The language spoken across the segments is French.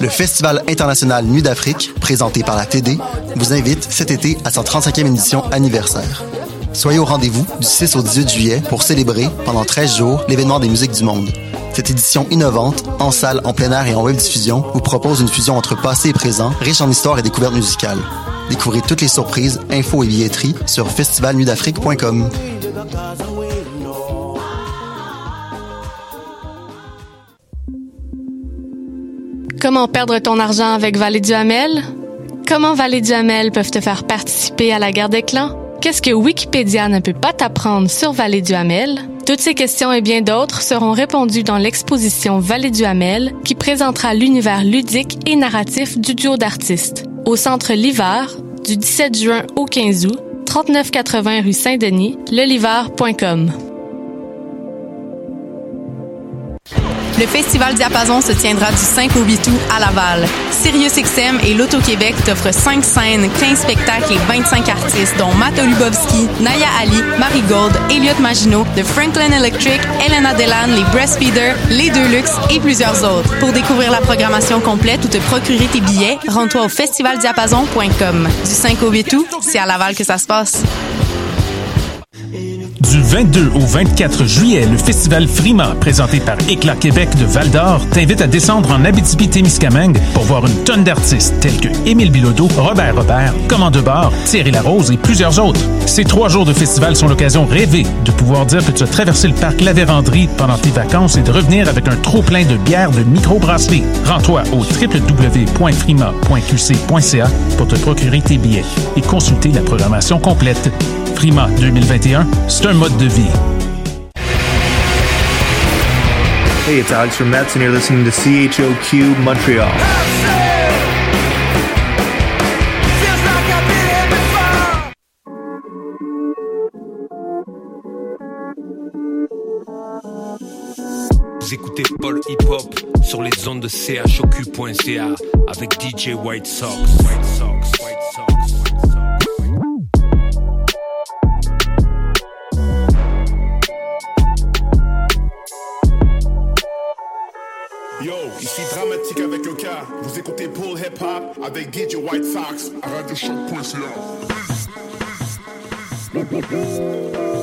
Le Festival international Nuit d'Afrique, présenté par la TD, vous invite cet été à sa 35e édition anniversaire. Soyez au rendez-vous du 6 au 18 juillet pour célébrer, pendant 13 jours, l'événement des musiques du monde. Cette édition innovante, en salle, en plein air et en web diffusion, vous propose une fusion entre passé et présent, riche en histoire et découvertes musicales. Découvrez toutes les surprises, infos et billetteries sur festivalnuitdafrique.com. Comment perdre ton argent avec Vallée du Hamel? Comment Vallée du Hamel peuvent te faire participer à la guerre des clans? Qu'est-ce que Wikipédia ne peut pas t'apprendre sur Vallée du Hamel? Toutes ces questions et bien d'autres seront répondues dans l'exposition Vallée du Hamel qui présentera l'univers ludique et narratif du duo d'artistes. Au centre L'Hiver, du 17 juin au 15 août, 3980 rue Saint-Denis, lelivar.com. Le Festival Diapason se tiendra du 5 au 8 août à Laval. SiriusXM et l'Auto-Québec t'offrent 5 scènes, 15 spectacles et 25 artistes, dont Matt Olubowski, Naya Ali, Marie Gold, Elliot Maginot, The Franklin Electric, Elena Delan, les Breastfeeders, les Deluxe et plusieurs autres. Pour découvrir la programmation complète ou te procurer tes billets, rends-toi au festivaldiapason.com. Du 5 au 8 août, c'est à Laval que ça se passe. Du 22 au 24 juillet, le festival Frima, présenté par Éclat Québec de Val d'Or, t'invite à descendre en Abitibi-Témiscamingue pour voir une tonne d'artistes tels que Émile Bilodeau, Robert Robert, Commande Bar, Thierry Larose et plusieurs autres. Ces trois jours de festival sont l'occasion rêvée de pouvoir dire que tu as traversé le parc La pendant tes vacances et de revenir avec un trop-plein de bières de microbrasserie. Rends-toi au www.frima.qc.ca pour te procurer tes billets et consulter la programmation complète. Frima 2021, c'est mode de vie. Hey, it's Alex from Mets, and you're listening to CHOQ Montreal. Vous écoutez Paul Hip Hop sur les ondes de chocu.ca avec DJ White Sox. White Sox, cas. Vous écoutez Pull Hip Hop avec DJ White Sox à radiochoc.ca. When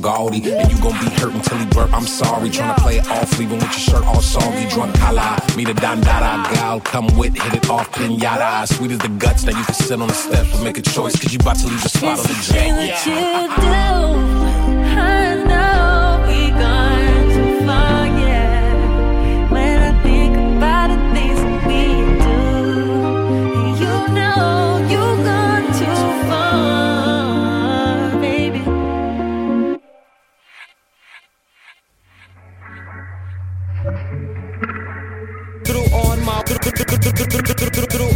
gaudy.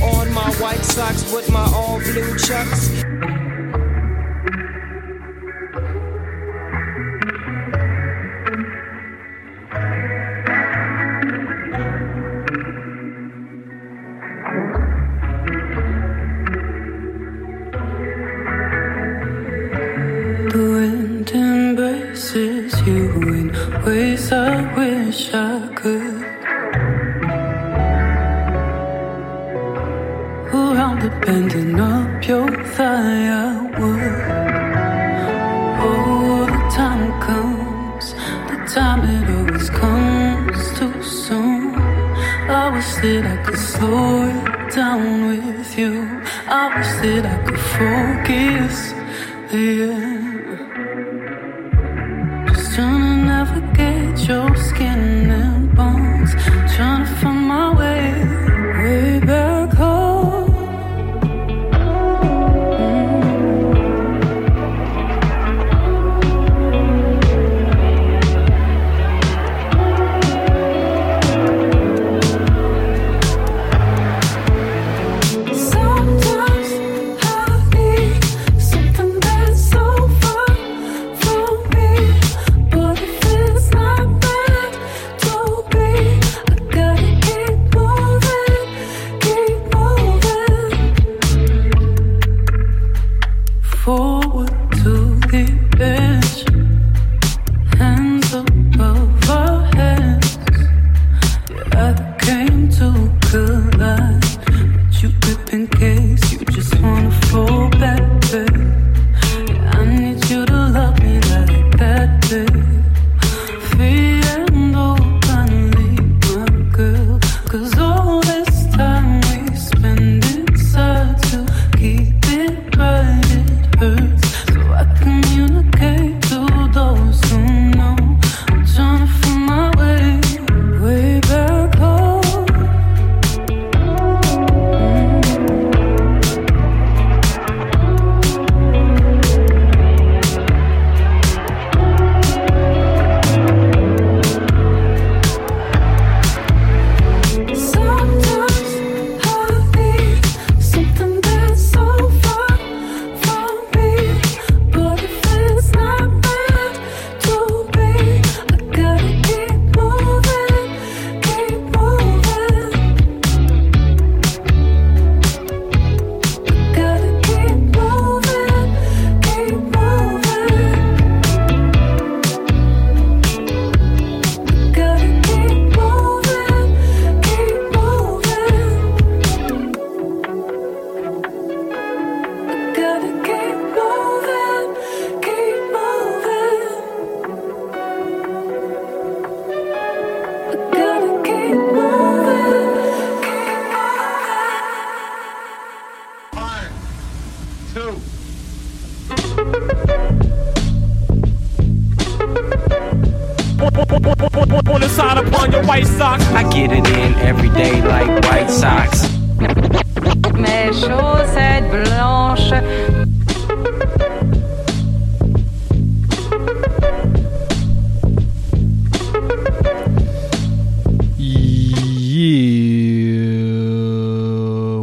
on my white socks with my all blue chucks.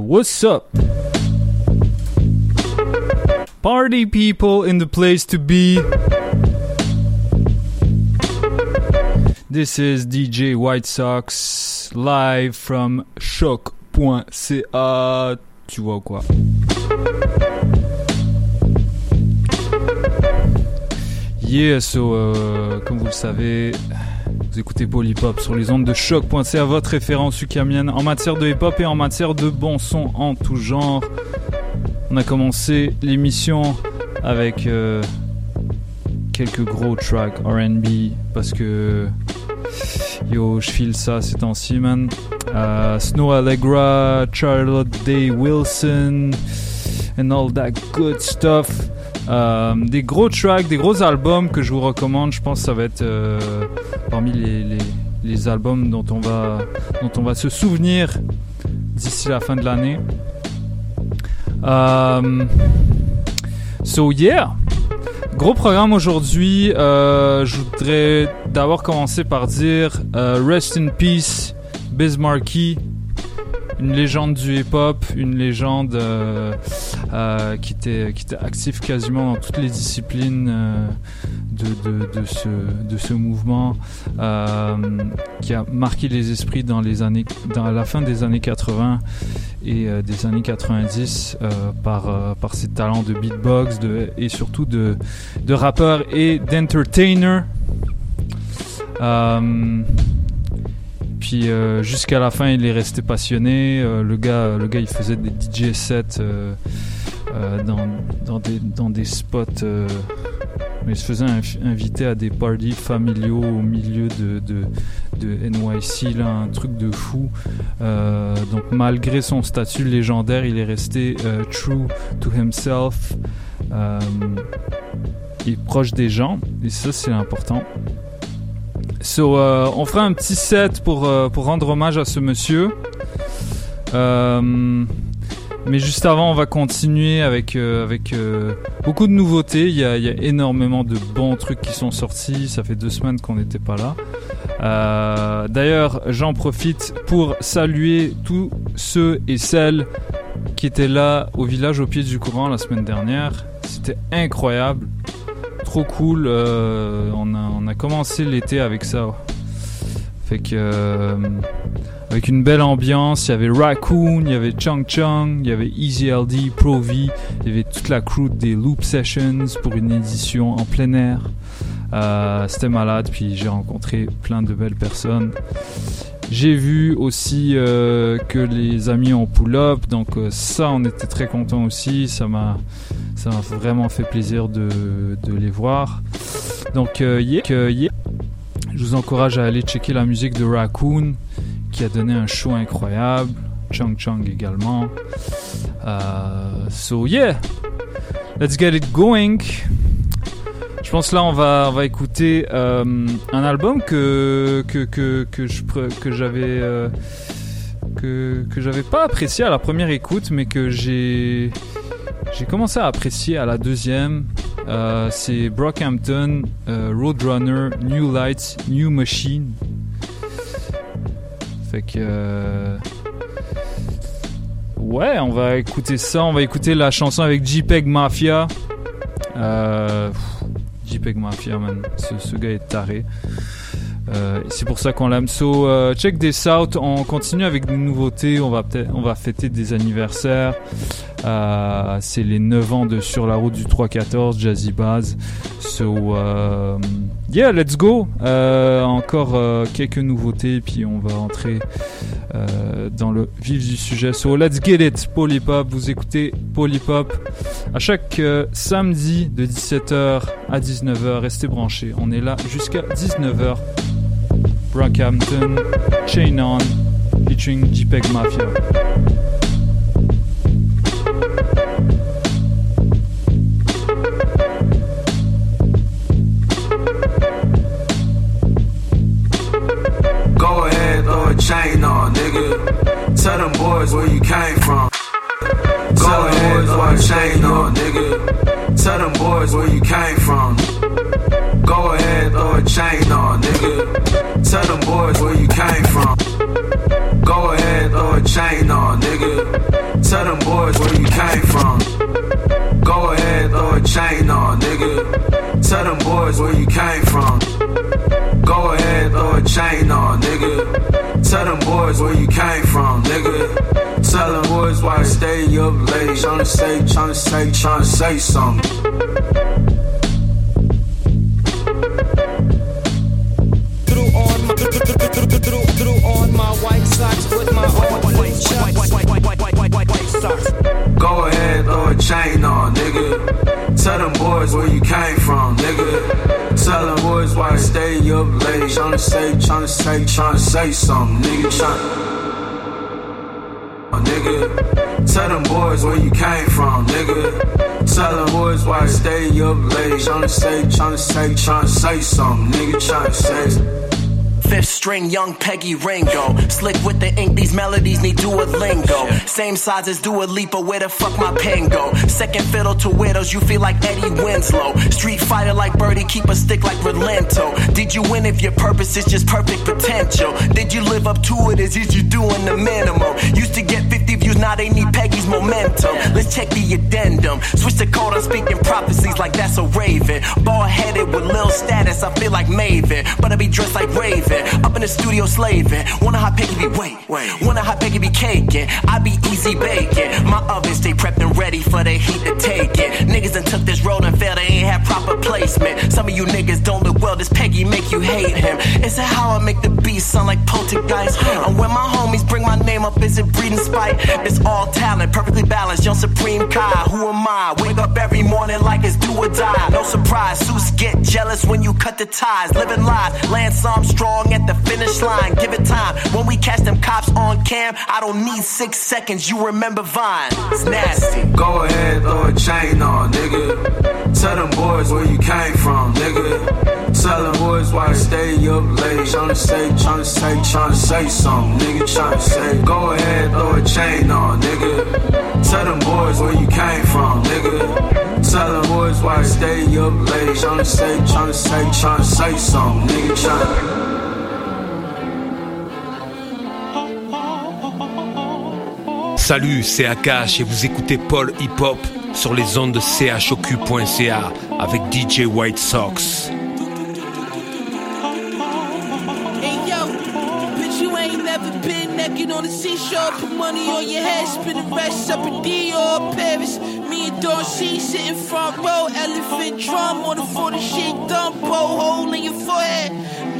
What's up? Party people in the place to be. This is DJ White Sox live from choc.ca. Tu vois quoi? Yeah, so, euh, comme vous le savez, écoutez Polypop sur les ondes de choc.ca, votre référence ukamienne en matière de hip-hop et en matière de bon son en tout genre. On a commencé l'émission avec euh, quelques gros tracks RB parce que yo, je file ça ces temps-ci, man. Euh, Snow Allegra, Charlotte Day Wilson, and all that good stuff. Euh, des gros tracks, des gros albums que je vous recommande. Je pense que ça va être euh, parmi les, albums dont on va, dont on va se souvenir d'ici la fin de l'année. Euh, so yeah, gros programme aujourd'hui. Je voudrais d'abord commencer par dire Rest in Peace, Biz Markie, une légende du hip-hop, une légende euh, qui, était, qui était active quasiment dans toutes les disciplines euh, de, de, ce, de ce mouvement, euh, qui a marqué les esprits dans, les années, dans la fin des années 80 et des années 90 euh, par, par ses talents de beatbox et surtout de, de rappeur et d'entertainer. Puis jusqu'à la fin, il est resté passionné. Le gars, le gars, il faisait des DJ sets euh, dans, dans, des, dans des spots. euh, il se faisait inv- inviter à des parties familiaux au milieu de, de, de NYC, là, un truc de fou. Euh, donc malgré son statut légendaire, il est resté euh, true to himself et proche des gens. Et ça, c'est important. So, on fera un petit set pour, pour rendre hommage à ce monsieur. Mais juste avant, on va continuer avec, euh, avec euh, beaucoup de nouveautés. Il y, a, énormément de bons trucs qui sont sortis. Ça fait deux semaines qu'on n'était pas là. Euh, D'ailleurs, j'en profite pour saluer tous ceux et celles qui étaient là au village au pied du courant la semaine dernière. C'était incroyable trop cool. on, a, on a commencé l'été avec ça. Fait que. Avec une belle ambiance, il y avait Raccoon, il y avait Chung Chung, il y avait Easy LD, Pro V, il y avait toute la crew des Loop Sessions pour une édition en plein air. Euh, C'était malade, puis j'ai rencontré plein de belles personnes. J'ai vu aussi euh, que les amis ont pull-up, donc euh, ça on était très contents aussi, ça m'a ça m'a vraiment fait plaisir de, les voir. Donc yeah. je vous encourage à aller checker la musique de Raccoon qui a donné un show incroyable, Chung Chung également. Euh, so yeah, let's get it going. Je pense là on va on va écouter euh, un album que que que que que j'avais euh, que que j'avais pas apprécié à la première écoute mais que j'ai j'ai commencé à apprécier à la deuxième. C'est Brockhampton Roadrunner New Lights New Machine. Fait que euh, ouais, on va écouter ça. On va écouter la chanson avec JPEG Mafia. Euh, JPEG Mafia, man. Ce, gars est taré. Euh, c'est pour ça qu'on l'aime. So, check this out. On continue avec des nouveautés. On va peut-être, on va fêter des anniversaires. Euh, c'est les 9 ans de Sur la route du 314, Jazzy Baz. So, euh, yeah, let's go. Euh, encore quelques nouveautés, puis on va entrer dans le vif du sujet. So, let's get it. Polypop, vous écoutez Polypop à chaque samedi de 17h à 19h. Restez branchés. On est là jusqu'à 19h. Brockhampton, Chain On, featuring JPEG Mafia. Tell them boys where you came from. Go ahead, throw a chain on, nigga. Tell them boys where you came from. Go ahead, throw a chain on, nigga. Tell them boys where you came from. Go ahead, throw a chain on, nigga. Tell them boys where you came from. Go ahead, throw a chain on, nigga. Tell them boys where you came from. Go ahead, throw a chain on, nigga. Tell them boys where you came from, nigga. Tell them boys why I stay up late. Tryna say, tryna say, tryna say something. Threw on my, white socks with my blue chucks. Go ahead, throw a chain on, nigga. Tell them boys where you came from, nigga. Tell them boys why I stay up late. Tryna say, tryna say, tryna say something, nigga. Tryna. Oh, nigga, tell them boys where you came from, nigga. Tell them boys why I stay up late. Tryna say, tryna say, tryna say something, nigga. Tryna say. Fifth string, young Peggy Ringo. Slick with the ink, these melodies need Duolingo. Same size as Dua Lipa, where the fuck my pen go? Second fiddle to widows, you feel like Eddie Winslow. Street fighter like Birdie, keep a stick like Relento. Did you win if your purpose is just perfect potential? Did you live up to it as is you doing the minimum? Used to get 50 views, now they need Peggy's momentum. Let's check the addendum. Switch the code, I'm speaking prophecies like that's a raven. Bald headed with lil status, I feel like Maven. But I be dressed like Raven. Up in the studio slaving. Wanna hot Peggy be wait. Wanna hot Peggy be caking. I be easy baking. My oven stay prepped and ready for the heat to take it. Niggas done took this road and failed, they ain't had proper placement. Some of you niggas don't look well, this Peggy make you hate him. Is that how I make the beat sound like poltergeist? And when my homies bring my name up, is it breeding spite? It's all talent, perfectly balanced, young Supreme Kai. Who am I? Wake up every morning like it's do or die. No surprise, Zeus get jealous when you cut the ties. Living lies, Lance Armstrong at the finish line. Give it time. When we catch them cops on cam, I don't need six seconds. You remember Vine. It's nasty. Go ahead, throw a chain on, nigga. Tell them boys where you came from, nigga. Tell them boys why I stay up late. Tryna say, tryna say, tryna say something, nigga. Tryna say, go ahead, throw a chain on, nigga. Tell them boys where you came from, nigga. Tell them boys why I stay up late. Tryna say, tryna say, tryna say something, nigga. Tryna. Salut, c'est Akash et vous écoutez Paul Hip Hop sur les ondes de choq.ca avec DJ White Sox. On the seashore. Put money on your head, spin the rest up in Dior, Paris. Me and Don C sitting front row, elephant drum on the 40 shit, dumbo, hole in your forehead.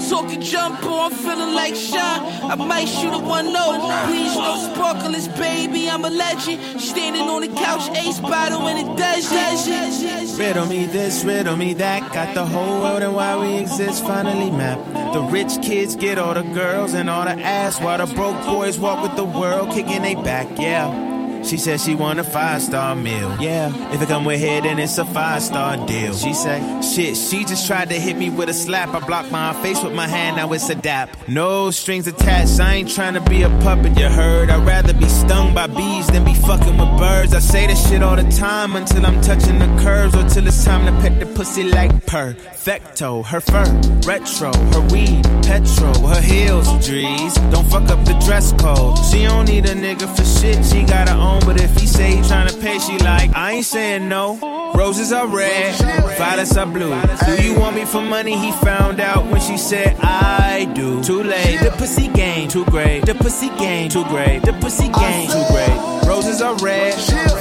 Talking jumbo, I'm feeling like Sean. I might shoot a one low. Please no sparklers, baby. I'm a legend. Standing on the couch, ace bottle in the desert. Riddle me this, riddle me that. Got the whole world and why we exist finally mapped. The rich kids get all the girls and all the ass, while the broke boys walk with the world kicking they back. Yeah. She said she want a five star meal. Yeah, if it come with head, then it's a five star deal. She say, shit, she just tried to hit me with a slap. I blocked my face with my hand, now it's a dap. No strings attached, I ain't trying to be a puppet, you heard. I'd rather be stung by bees than be fucking with birds. I say this shit all the time until I'm touching the curves or till it's time to pet the pussy like perfecto. Her fur, retro, her weed, petrol, her heels, drees. Don't fuck up the dress code. She don't need a nigga for shit, she got her own. But if he say he tryna pay, she like, I ain't saying no. Roses are red, violets are blue. Do you want me for money? He found out when she said I do. Too late, the pussy game too great. The pussy game too great. The pussy game too great. Roses are red,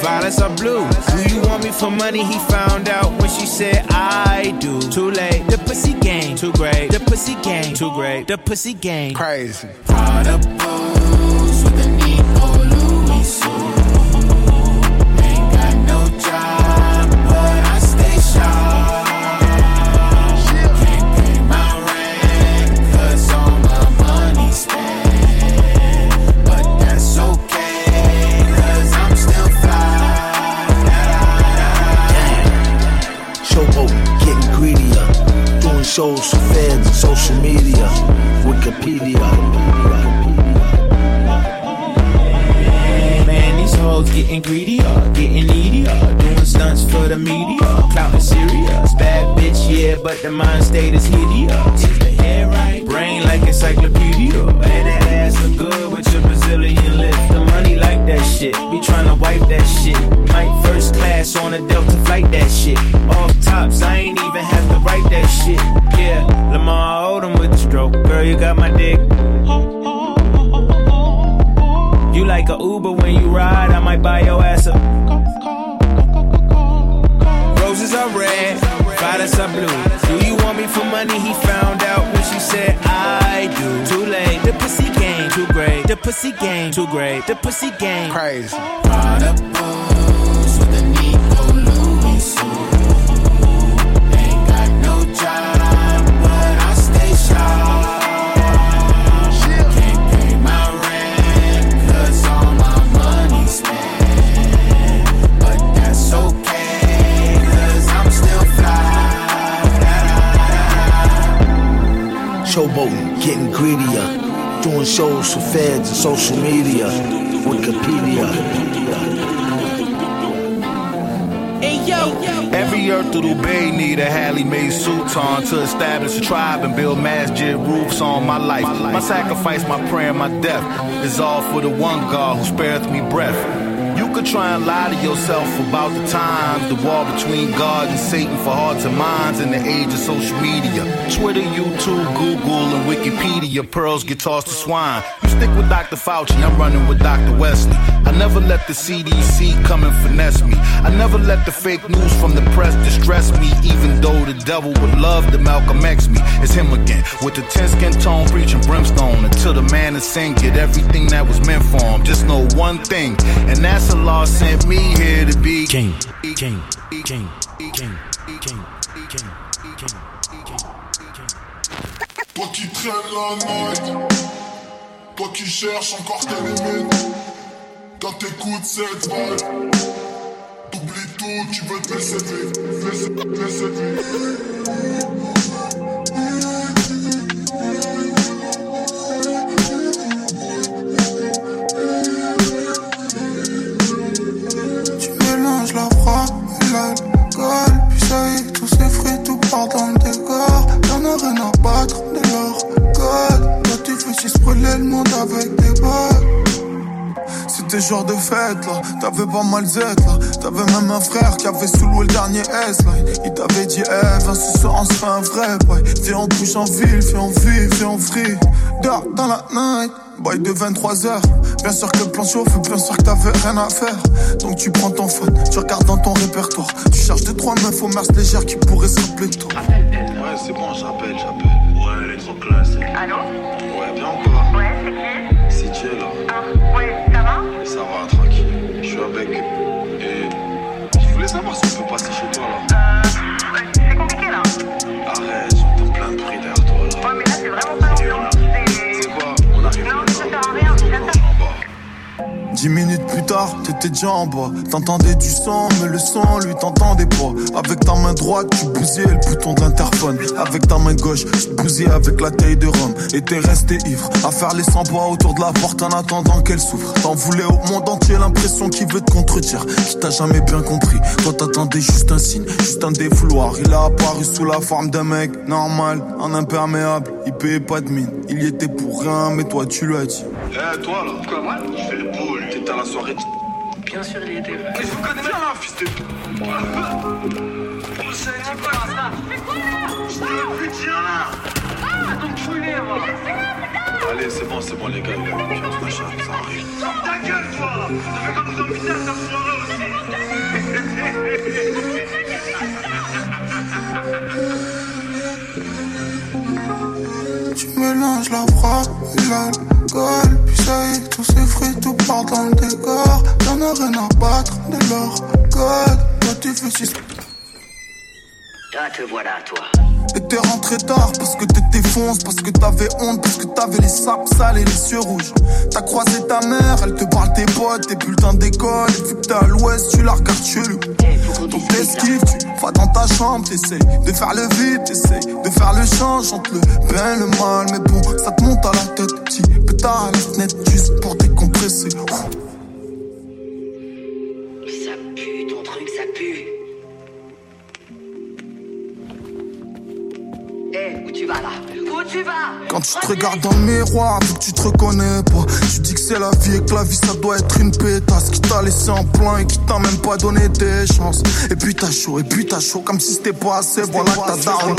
violets are blue. Do you want me for money? He found out when she said I do. Too late, the pussy game too great. The pussy game too great. The pussy game crazy. Prada pose with neat Louis shows for fans, social media, Wikipedia. Man, these hoes getting greedier, getting needier, doing stunts for the media. Clout is serious, bad bitch, yeah, but the mind state is hideous. Is the head right? Brain like encyclopedia. Man, that ass look good with your Brazilian lift. That shit. Be trying to wipe that shit. Might first class on a Delta flight that shit. Off tops, I ain't even have to write that shit. Yeah, Lamar Odom with the stroke. Girl, you got my dick. You like a Uber when you ride, I might buy your ass up. Roses are red, violets are blue. Do you want me for money? He found out when she said I do. Too late, the pussy game too great. The pussy game too great. The pussy game crazy. Prada Showboating, getting greedier. Doing shows for feds and social media. Wikipedia. Hey yo, Every Earthlittle Bay need a Halley made sultan to establish a tribe and build masjid roofs on my life. My sacrifice, my prayer, my death is all for the one God who spareth me breath. Could try and lie to yourself about the times, the war between God and Satan for hearts and minds in the age of social media. Twitter, YouTube, Google, and Wikipedia. Pearls get tossed to swine. You stick with Dr. Fauci, I'm running with Dr. Wesley. I never let the CDC come and finesse me. I never let the fake news from the press distress me, even though the devil would love to Malcolm X me. It's him again, with the 10 skin tone preaching brimstone until the man is sin get everything that was meant for him. Just know one thing, and that's Allah sent me here to be king, king, king, king, king, king, king. Toi qui traînes la night, toi qui cherches encore tes limites, quand t'écoutes cette vibe, t'oublies tout, tu veux te laisser vivre, laisser, laisser vivre. Dans le décor. Y'en a rien à battre de leur code Toi tu fais juste brûler le monde avec des balles. C'était genre de fête là, t'avais pas mal Z là. T'avais même un frère qui avait sous-loué le dernier S Il t'avait dit eh viens ce soir on se fait un vrai boy. Viens on bouge en ville, viens en vie, viens en free Dehors dans la night Boy de 23h Bien sûr que le plan chauffe, bien sûr que t'avais rien à faire Donc tu prends ton phone, tu regardes dans ton répertoire Tu cherches deux trois meufs aux mœurs légères qui pourraient se rappeler de toi Ouais, c'est bon, j'appelle, j'appelle. Ouais, elle est trop classe. Allô Ouais, bien ou quoi Ouais, c'est qui C'est Jay là. Ah, ouais, ça va Ça va, tranquille. Je suis avec. Et. Je voulais savoir si on peut passer chez toi là. Dix minutes plus tard, t'étais déjà en bas. T'entendais du sang, mais le son, lui, t'entendais pas. Avec ta main droite, tu bousillais le bouton de l'interphone. Avec ta main gauche, tu te bousillais avec la taille de rhum. Et t'es resté ivre, à faire les 100 pas autour de la porte en attendant qu'elle s'ouvre. T'en voulais au monde entier l'impression qu'il veut te contredire. Qui t'a jamais bien compris. Toi, t'attendais juste un signe, juste un défouloir. Il a apparu sous la forme d'un mec normal, en imperméable. Il payait pas de mine. Il y était pour rien, mais toi, tu l'as dit. Eh, toi là Quoi, moi? Je fais le boule, à la soirée. Bien sûr, il était. Mais je vous connais bien, fils de. On s'est dit quoi là Je t'ai plus tiens là. Ah, donc fouillé, moi. Allez, c'est bon, c'est bon, les gars, machin, ça arrive. Ta gueule, toi. Fait comme nous inviter à cette Tu mélanges la frappe et l'alcool. Puis ça y est, tous ces fruits, tout part dans le décor. Y'en a rien à battre de leur code. Toi tu fais Ah, te voilà, toi. Et t'es rentré tard parce que t'étais fonce, parce que t'avais honte, parce que t'avais les sapes sales et les yeux rouges. T'as croisé ta mère, elle te parle tes potes, tes bulletins d'école, et vu que t'es à l'ouest, tu la regardes chelou. Donc t'esquives, tu vas dans ta chambre, t'essayes de faire le vide, t'essayes de faire le change entre le bien et le mal, mais bon, ça te monte à la tête, petit pétard à la fenêtre juste pour décompresser. Ça pue, ton truc, ça pue. Eh, où tu vas là Où tu vas Quand tu te regardes dans le miroir, vu que tu te reconnais pas, tu dis que c'est la vie et que la vie ça doit être une pétasse qui t'a laissé en plein et qui t'a même pas donné des chances. Et puis t'as chaud, et puis t'as chaud, comme si c'était pas assez. Voilà ta daronne.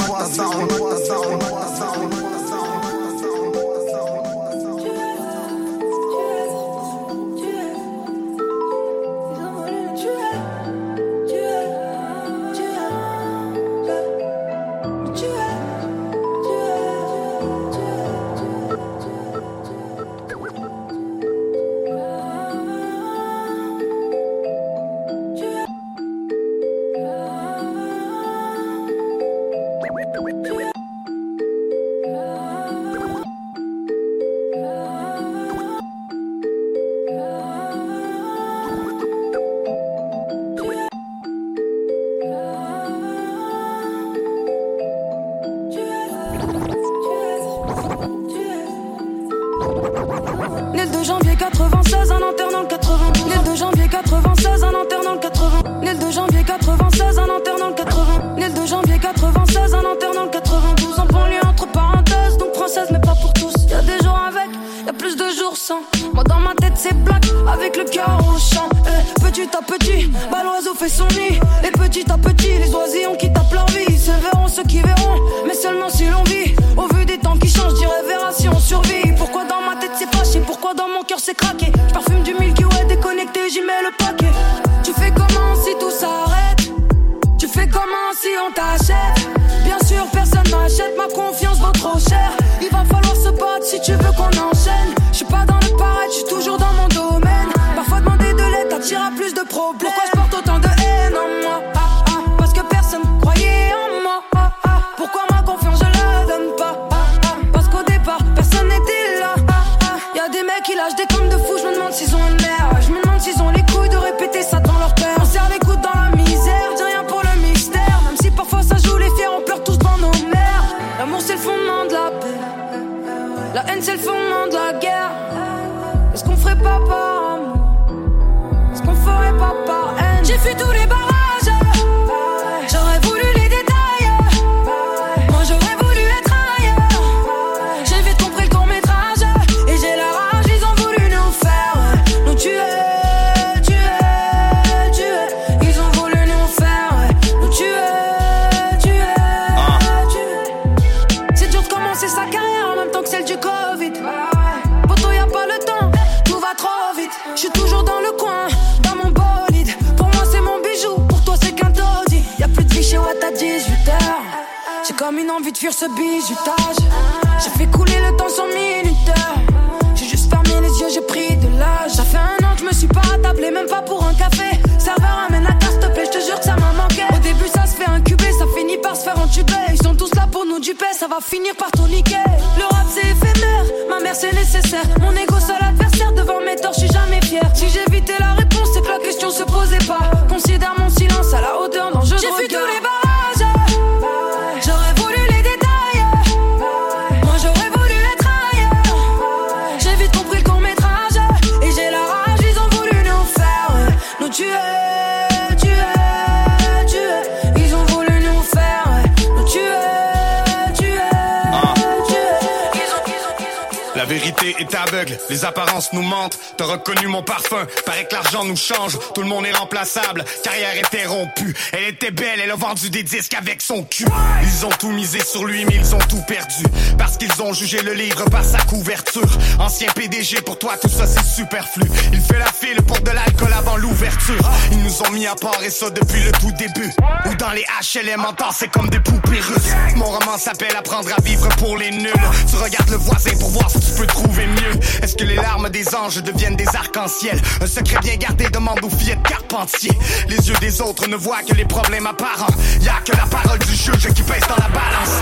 nous mente. T'as reconnu mon parfum, paraît que l'argent nous change. Tout le monde est remplaçable, carrière était rompue. Elle était belle, elle a vendu des disques avec son cul. Ils ont tout misé sur lui, mais ils ont tout perdu. Parce qu'ils ont jugé le livre par sa couverture. Ancien PDG, pour toi, tout ça c'est superflu. Il fait la file pour de l'alcool avant l'ouverture. Ils nous ont mis à part et ça depuis le tout début. Ou dans les HLM en temps, c'est comme des poupées russes. Mon roman s'appelle Apprendre à vivre pour les nuls. Tu regardes le voisin pour voir si tu peux trouver mieux. Est-ce que les larmes des anges deviennent des arcs-en-ciel. Un secret bien gardé demande aux fillettes carpentier. Les yeux des autres ne voient que les problèmes apparents. Y'a que la parole du juge qui pèse dans la balance.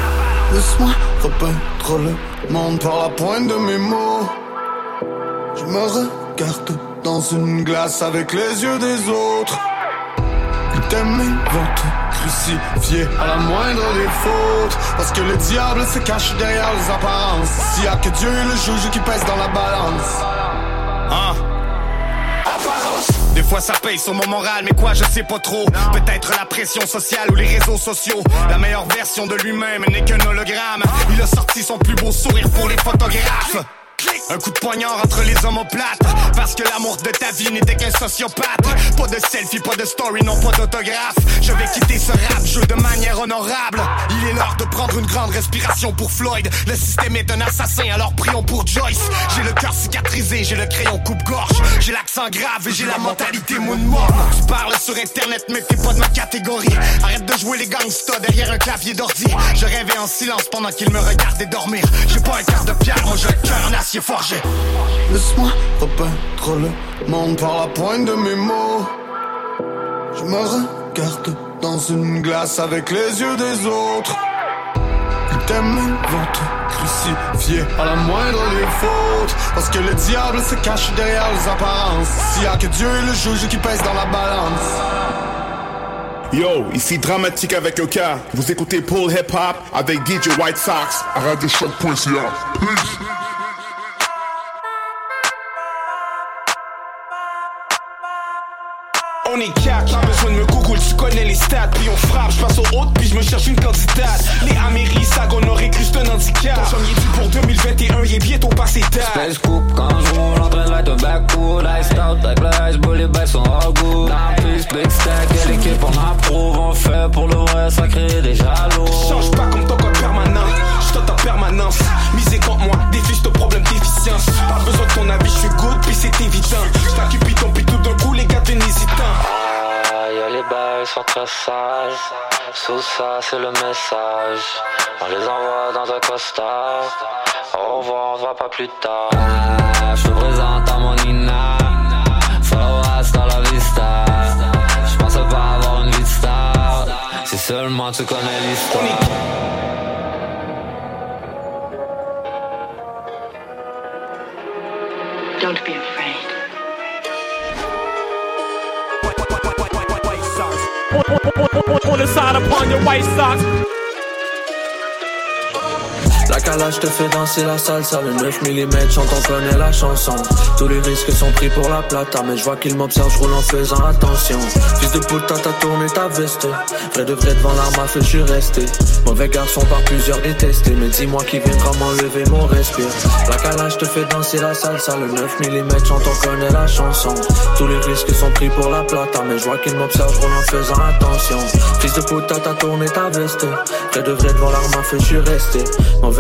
Laisse-moi repeindre le monde par la pointe de mes mots. Je me regarde dans une glace avec les yeux des autres. T'aimer vont te crucifié à la moindre des fautes. Parce que le diable se cache derrière les apparences. S'il y a que Dieu et le juge qui pèse dans la balance. Hein? Des fois ça paye sur mon moral, mais quoi je sais pas trop. Peut-être la pression sociale ou les réseaux sociaux. La meilleure version de lui-même n'est qu'un hologramme. Il a sorti son plus beau sourire pour les photographes. Un coup de poignard entre les omoplates Parce que l'amour de ta vie n'était qu'un sociopathe. Pas de selfie, pas de story, non pas d'autographe. Je vais quitter ce rap jeu de manière honorable. Il est l'heure de prendre une grande respiration pour Floyd. Le système est un assassin, alors prions pour Joyce. J'ai le cœur cicatrisé, j'ai le crayon coupe-gorge. J'ai l'accent grave et j'ai la mentalité moonwalk. Tu parles sur internet mais t'es pas de ma catégorie. Arrête de jouer les gangsters derrière un clavier d'ordi. Je rêvais en silence pendant qu'ils me regardaient dormir. J'ai pas un cœur de pierre, moi j'ai le cœur en acier forgé Laisse-moi repeindre le monde par la pointe de mes mots. Je me regarde dans une glace avec les yeux des autres. Ils t'aiment crucifier à la moindre des fautes. Parce que le diable se cache derrière les apparences. S'il y a que Dieu et le juge qui pèse dans la balance. Yo, ici Dramatique avec le cas. Vous écoutez Paul Hip Hop avec DJ White Sox à radiochoc.ca. Peace. On est quatre, pas besoin de me google, tu connais les stats. Puis on frappe, je passe au haut, puis je me cherche une candidate. Les Améry, Sag, on aurait cru c'est un handicap. Ton est dit pour 2021, il est bientôt passé date Space coupe quand je roule en train de mettre un back cool Ice out avec le ice bull, les bails sont all good Dans la piste, big stack, et l'équipe on approuve On fait pour le vrai, ça crée des jaloux. Change pas comme ton code permanent, permanence. Misez contre moi, défie ce problème d'efficience. Pas besoin de ton avis, je suis good, puis c'est évident. Je piton, puis tout d'un coup les gars hésitants Ah, y'a les bails sont très sages Sous ça, c'est le message. On les envoie dans un costard. Au revoir, on se voit pas plus tard. Ah, je te présente à mon Nina Follow hasta la vista. Je pensais pas avoir une vie de star. Si seulement tu connais l'histoire Don't be afraid. On the side upon your white socks. La calage te fait danser la salsa, le 9 mm chante, on la chanson. Tous les risques sont pris pour la plata, mais je vois qu'il m'observe, je roule en faisant attention. Fils de puta, t'as tourné ta veste. Vrai de vrai devant l'arme à feu, je suis resté. Mauvais garçon par plusieurs détestés, mais dis-moi qui viendra m'enlever mon respire. La calage te fait danser la salsa, le 9 mm chante, on la chanson. Tous les risques sont pris pour la plata, mais je vois qu'il m'observe, je roule en faisant attention. Fils de puta, t'as tourné ta veste. Vrai de vrai devant l'arme à feu, je suis resté.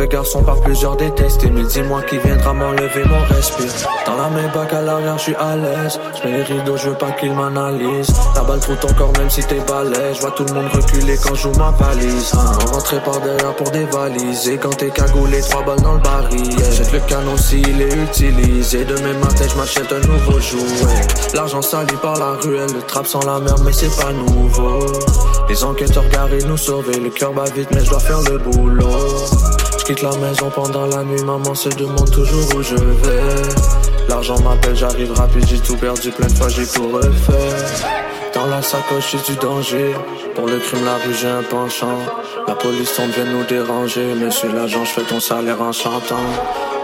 Garçon par plusieurs détestés, mais dis-moi qui viendra m'enlever mon respire. Dans la Maybach à l'arrière, je suis à l'aise. Je mets les rideaux, je veux pas qu'ils m'analysent. La balle trouve ton corps même si t'es balèze. Je vois tout le monde reculer quand joue ma valise. Hein. On rentrait par derrière pour dévaliser. Quand t'es cagoulé, trois balles dans le baril. Jette le canon s'il est utilisé. Demain matin, je m'achète un nouveau jouet. L'argent sali par la ruelle, le trap sans la merde, mais c'est pas nouveau. Les enquêteurs garés nous sauver. Le cœur bat vite, mais je dois faire le boulot. Quitte la maison pendant la nuit, maman se demande toujours où je vais. L'argent m'appelle, j'arrive rapide, j'ai tout perdu plein de fois, j'ai tout refait. Dans la sacoche, j'ai du danger. Pour le crime, la rue, j'ai un penchant. La police tombe, vient nous déranger. Monsieur l'agent, je fais ton salaire en chantant.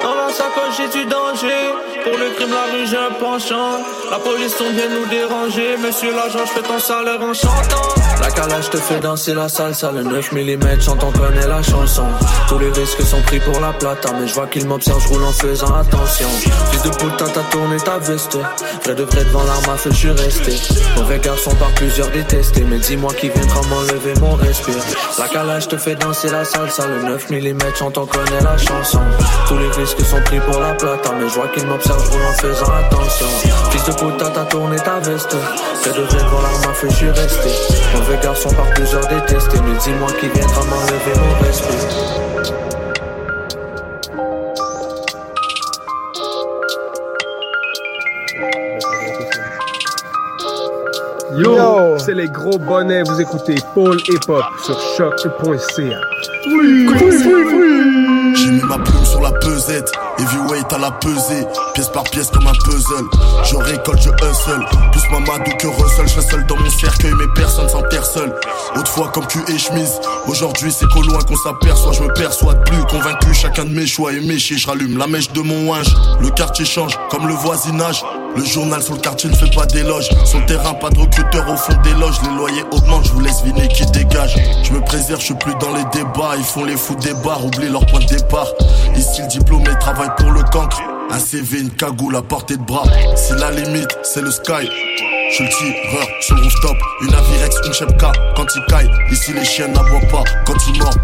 Dans la sacoche, j'ai du danger. Pour le crime, la rue, j'ai un penchant. La police tombe, vient nous déranger. Monsieur l'agent, je ton salaire en chantant. La calage te fait danser la salsa, le 9 mm chante, on la chanson. Tous les risques sont pris pour la plata, mais je vois qu'il m'observe, je roule en faisant attention. Fils de putain, t'as tourné ta veste. Vrai de vrai devant l'arme à feu, je suis resté. Mauvais garçon par plusieurs détestés, mais dis-moi qui viendra m'enlever mon respire. La calage te fait danser la salsa, le 9 mm chante, on la chanson. Tous les risques sont pris pour la plata, mais je vois qu'il m'observe, je roule en faisant attention. Fils de putain, t'as tourné ta veste. Vrai de vrai devant l'arme à feu, je suis resté. Garçon par plusieurs détestés, mais dis-moi qui viendra m'enlever mon respect. Yo, c'est les gros bonnets, vous écoutez Paul Hip Hop sur choc.ca. J'ai mis ma plume pesette, heavyweight à la pesée, pièce par pièce comme un puzzle. Je récolte, je hustle, plus Mamadou que Russell, je seul dans mon cercueil, mais personne s'en perd seul. Autrefois comme cul et chemise, aujourd'hui c'est qu'au loin qu'on s'aperçoit, je me perçois de plus convaincu, chacun de mes choix est méché, je rallume la mèche de mon linge, le quartier change comme le voisinage. Le journal sur le quartier ne fait pas d'éloge. Sur le terrain, pas de recruteur au fond des loges. Les loyers augmentent, je vous laisse viner qui dégage. Je me préserve, je suis plus dans les débats. Ils font les fous des bars, oublient leur point de départ. Ici, le diplômé travaille pour le cancre. Un CV, une cagoule à portée de bras. Si la limite, c'est le sky. Je le tireur sur le rooftop. Une Avirex, une Chepka quand il caille. Ici, les chiens n'aboient pas quand ils mordent.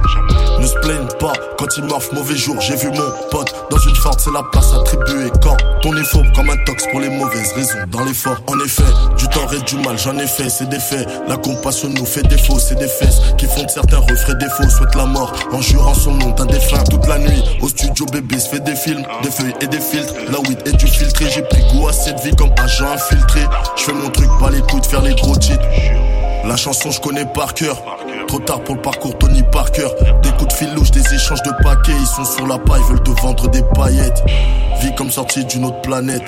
Ne se plaignent pas quand ils morfent. Mauvais jour, j'ai vu mon pote dans une forte. C'est la place attribuée quand on est comme un tox pour les mauvaises raisons. Dans l'effort, en effet, du tort et du mal, j'en ai fait. C'est des faits. La compassion nous fait défaut. C'est des fesses qui font de certains refraits défaut. Souhaite la mort en jurant son nom d'un défunt. Toute la nuit, au studio, bébé se fait des films, des feuilles et des filtres. La weed et du filtré. J'ai pris goût à cette vie comme agent infiltré. Je mon truc, pas les coups de faire les gros titres. La chanson je connais par cœur. Trop tard pour le parcours Tony Parker. Des coups de fil louches, des échanges de paquets. Ils sont sur la paille, veulent te vendre des paillettes. Vie comme sortie d'une autre planète.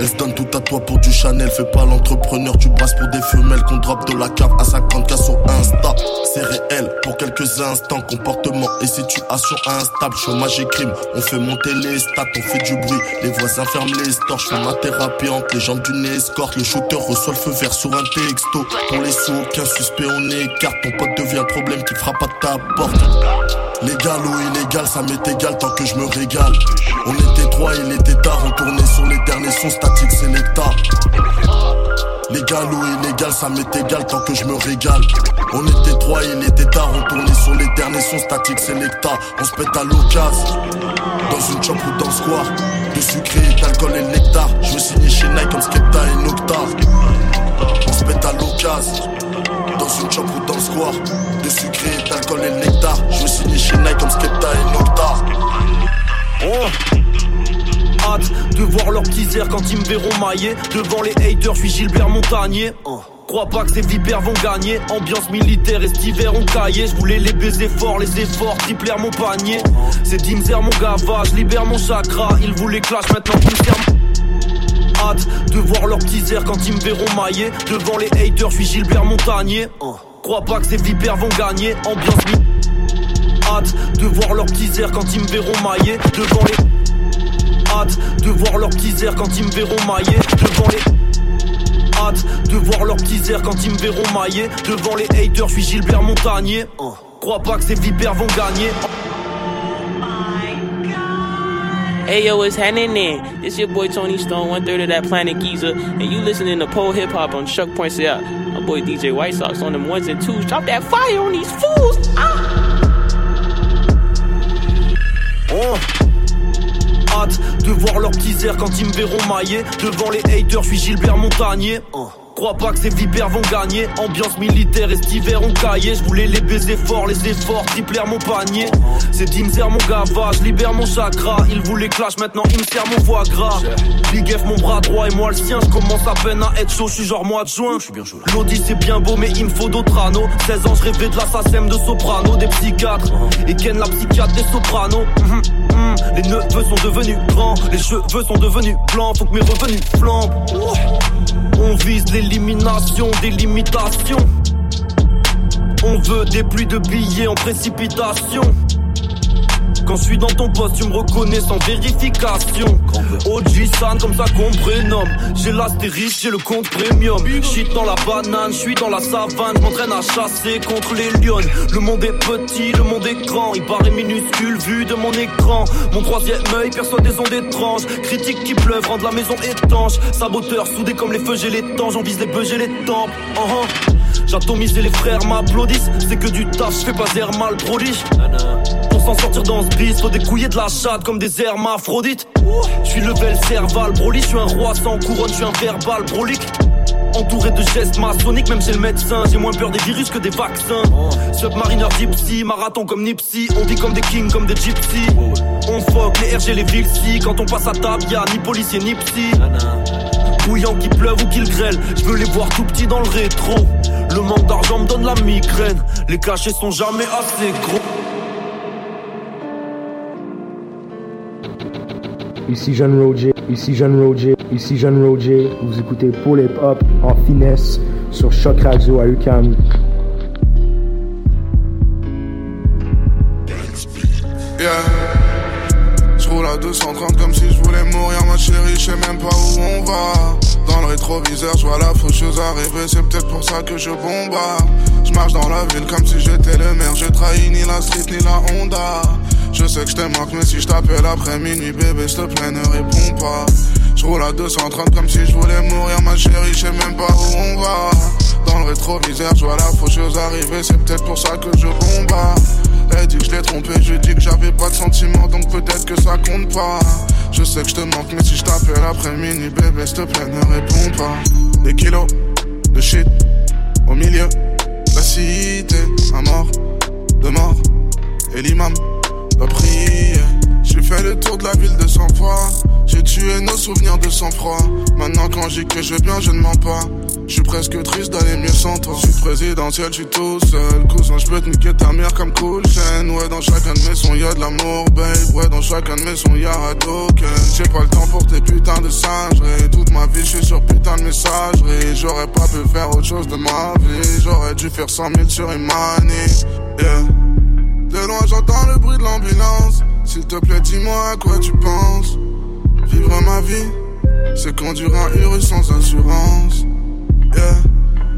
Elle se donne tout à toi pour du Chanel. Fais pas l'entrepreneur, tu brasses pour des femelles. Qu'on drop de la cave à 50k sur Insta. C'est réel pour quelques instants. Comportement et situation instable. Chômage et crime, on fait monter les stats, on fait du bruit. Les voisins ferment les stores. Je fais ma thérapie entre les jambes d'une escorte. Le shooter reçoit le feu vert sur un texto. Pour les sous, aucun suspect, on écarte. Ton pote devient problème qui frappe à ta porte. Légal ou illégal, ça m'est égal tant que je me régale. On était trois, il était tard, on tournait sur les derniers sons statiques, c'est l'hectare. Légal ou illégal, ça m'est égal tant que je me régale. On était trois, il était tard, on tournait sur les derniers sons statiques, c'est l'hectare. On se pète à l'occasion, dans une shop ou dans le square. De sucré, d'alcool et nectar. Je veux signer chez Nike comme Skepta et Nocta. On se pète à l'occasion, dans une shop ou dans le square. De sucré, d'alcool et le nectar. Je veux signer chez Nike comme Skepta et Nocta. Oh. Hâte de voir leur airs quand ils me verront mailler. Devant les haters, je suis Gilbert Montagnier. Crois pas que ces vipères vont gagner. Ambiance militaire et cet hiver on caillé. Je voulais les baiser fort, les efforts, triplèrent mon panier. C'est Dimzer mon gavage, libère mon chakra. Ils voulaient clash, maintenant qu'ils me servent hâte de voir leurs petits quand ils me verront mailler. Devant les haters, je suis Gilbert Montagnier. Crois pas que ces vipères vont gagner. Ambiance mi- hâte de voir leurs petits quand ils me verront mailler. Devant les hâte de voir leurs petits quand ils me verront mailler. Devant les hâte de voir leurs petits airs quand ils me verront mailler. Devant les haters, je suis Gilbert Montagnier. Crois pas que ces vipères vont gagner. Hey yo, happening there? This your boy Tony Stone, one third of that Planet Giza, and you listening to Pole Hip Hop on Chuck Points It Out. My boy DJ White Sox on them ones and twos. Drop that fire on these fools. Ah! Oh. Hâte de voir leurs petits quand ils me verront mailler. Devant les haters, suis Gilbert Montagnier. Crois pas que ces vipères vont gagner. Ambiance militaire et cet hiver on caillé. Je voulais les baiser fort, les efforts, triplèrent mon panier. C'est Dimzer mon gavage, libère mon chakra. Ils voulaient clash, maintenant ils me serrent mon foie gras. Big F mon bras droit et moi le sien. Je commence à peine à être chaud, je suis genre mois de juin. L'audi c'est bien beau, mais il me faut d'autres anneaux. 16 ans, je rêvais de l'assassin de soprano, des psychiatres. Et Ken la psychiatre des sopranos. Mhm, mhm. Les neveux sont devenus grands, les cheveux sont devenus blancs. Faut que mes revenus flambent. On vise l'élimination des limitations. On veut des pluies de billets en précipitation. Quand je suis dans ton poste, tu me reconnais sans vérification. OG San, comme ça qu'on me prénomme. J'ai l'astérisque, j'ai le compte premium. Shit dans la banane, je suis dans la savane. Je à chasser contre les lions. Le monde est petit, le monde est grand. Il paraît minuscule vu de mon écran. Mon troisième œil perçoit des ondes étranges. Critiques qui pleuvent rendent la maison étanche. Saboteurs soudés comme les feux, j'ai les temps. J'en vise les bœufs, j'ai les tempes. Uh-huh. J'atomise et les frères m'applaudissent. C'est que du taf, je fais pas d'air mal prodige. Pour s'en sortir dans ce bis, faut découiller de la chatte comme des hermaphrodites. Je suis level cerval, broly, je suis un roi sans couronne, je suis un verbal brolique. Entouré de gestes maçonniques, même chez le médecin, j'ai moins peur des virus que des vaccins. Submariner gypsy, marathon comme Nipsey, on vit comme des kings, comme des gypsies. On fuck les RG, les Vilsi, quand on passe à table, y'a ni policier ni psy. Bouillant qu'il pleuve ou qu'il grêle, je veux les voir tout petits dans le rétro. Le manque d'argent me donne la migraine, les cachets sont jamais assez gros. Ici Jeanne Roger, ici Jeanne Roger, ici Jeanne Roger. Vous écoutez Paul Hip Hop en finesse sur Choc Radio à UCAM. Yeah. Je roule à 230 comme si je voulais mourir, ma chérie, je sais même pas où on va. rétroviseur, je vois la faucheuse arriver, c'est peut-être pour ça que je bombarde. Je marche dans la ville comme si j'étais le maire, je trahis ni la street ni la Honda. Je sais que je te manque, mais si je t'appelle après minuit, bébé, s'il te plaît, ne réponds pas. Je roule à 230 comme si je voulais mourir, ma chérie, je sais même pas où on va. Dans le rétroviseur, je vois la faucheuse arriver, c'est peut-être pour ça que je bombarde. Elle dit que je l'ai trompé, je dis que j'avais pas de sentiments, donc peut-être que ça compte pas. Je sais que je te manque, mais si je t'appelle après minuit, bébé, s'il te plaît, ne réponds pas. Des kilos de shit au milieu de la cité, un mort de mort, et l'imam J'ai fait le tour de la ville de sang fois. J'ai tué nos souvenirs de sang-froid. Maintenant, quand j'ai que je vais bien, je ne mens pas. Je suis presque triste d'aller mieux sans toi. Je suis présidentiel, je suis tout seul. Cousin, je peux te niquer ta mère comme cool chaîne. Ouais, dans chacun de mes sons, y'a de l'amour, babe. Ouais, dans chacun de mes sons, y'a un token. J'ai pas le temps pour tes putains de singeries. Toute ma vie, je suis sur putain de messagerie. J'aurais pas pu faire autre chose de ma vie. J'aurais dû faire 100 000 sur une. Yeah. De loin, j'entends le bruit de l'ambulance. S'il te plaît, dis-moi à quoi tu penses. Vivre ma vie, c'est conduire un Urus sans assurance. Yeah.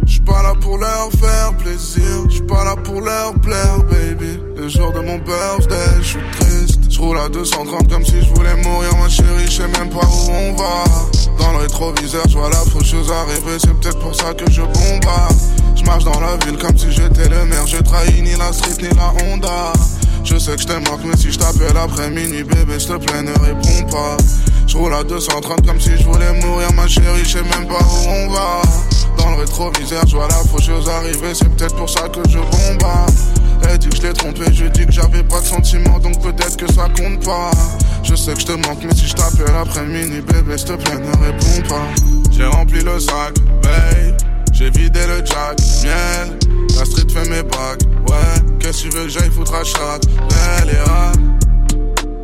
J'suis pas là pour leur faire plaisir, j'suis pas là pour leur plaire, baby. Le jour de mon birthday, j'suis triste. J'roule à 230 comme si j'voulais mourir, ma chérie, j'sais même pas où on va. Dans le rétroviseur, j'vois la faucheuse arriver, c'est peut-être pour ça que je bombarde. J'marche dans la ville comme si j'étais le maire, je trahis ni la street ni la Honda. Je sais que je manque, mais si je t'appelle après minuit, bébé, s'il te plaît, ne réponds pas. Je roule à 230 comme si je voulais mourir, ma chérie, je sais même pas où on va. Dans le rétroviseur, je vois la faucheuse arriver, c'est peut-être pour ça que je bombarde. Elle dit que je l'ai trompé, je dis que j'avais pas de sentiments, donc peut-être que ça compte pas. Je sais que je te manque, mais si je t'appelle après minuit, bébé, s'il te plaît, ne réponds pas. J'ai rempli le sac, babe. J'ai vidé le jack, miel. La street fait mes bacs, ouais. Qu'est-ce que tu veux j'aille foutre à belle et rare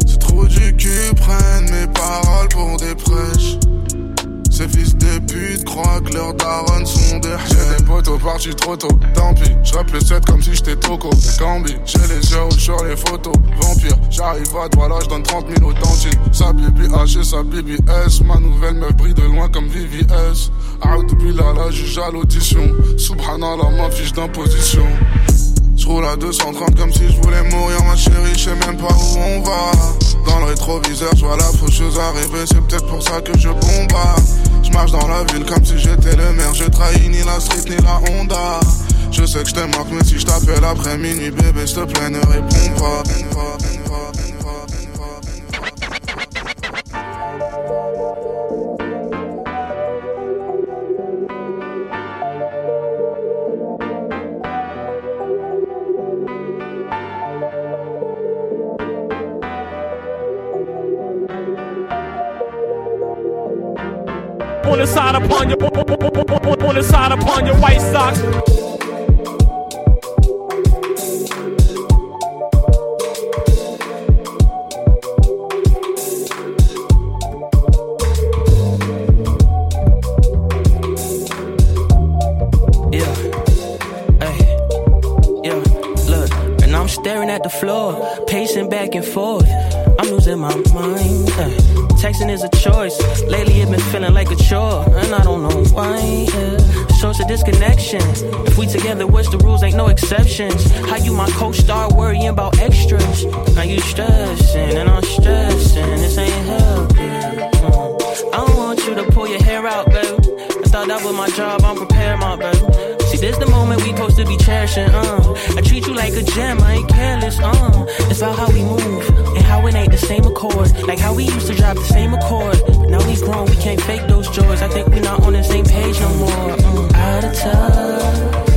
C'est trop du cul, prennent mes paroles pour des prêches. Ces fils de pute croient que leurs darons sont des J'ai des potos partis trop tôt, tant pis. J'rappe le set comme si j'étais Toco. Cambi, j'ai les yeux sur les photos. Vampire, j'arrive à toi là, j'donne 30 000 au dentiste. Sa bibi H sa bibi S. Ma nouvelle meuf brille de loin comme VVS. Out là, là, juge à l'audition. Subhanallah, ma fiche d'imposition. J'roule à 230 comme si je voulais mourir, ma chérie, je sais même pas où on va. Dans le rétroviseur, je vois la faucheuse arriver, c'est peut-être pour ça que je bombarde. Je marche dans la ville comme si j'étais le maire, je trahis ni la street ni la Honda. Je sais que je manque, mais si je t'appelle après minuit, bébé, s'il te plaît, ne réponds pas. On the side upon your, on the side upon your white socks. Yeah. Hey. Yeah. Look, and I'm staring at the floor, pacing back and forth. I'm losing my mind. Hey. Texting is a choice. Lately, it's been feeling like a chore, and I don't know why. Yeah. Source of disconnection. If we together, what's the rules? Ain't no exceptions. How you my co-star worrying about extras? Now you stressing and I'm stressing. This ain't helping. Mm. I don't want you to pull your hair out, babe. I thought that was my job. I'm prepared, my baby. This the moment we supposed to be cherishing. Uh. I treat you like a gem. I ain't careless. Uh. It's about how we move and how it ain't the same accord. Like how we used to drive the same accord. But now we grown, we can't fake those joys. I think we not on the same page no more. Mm. Out of touch.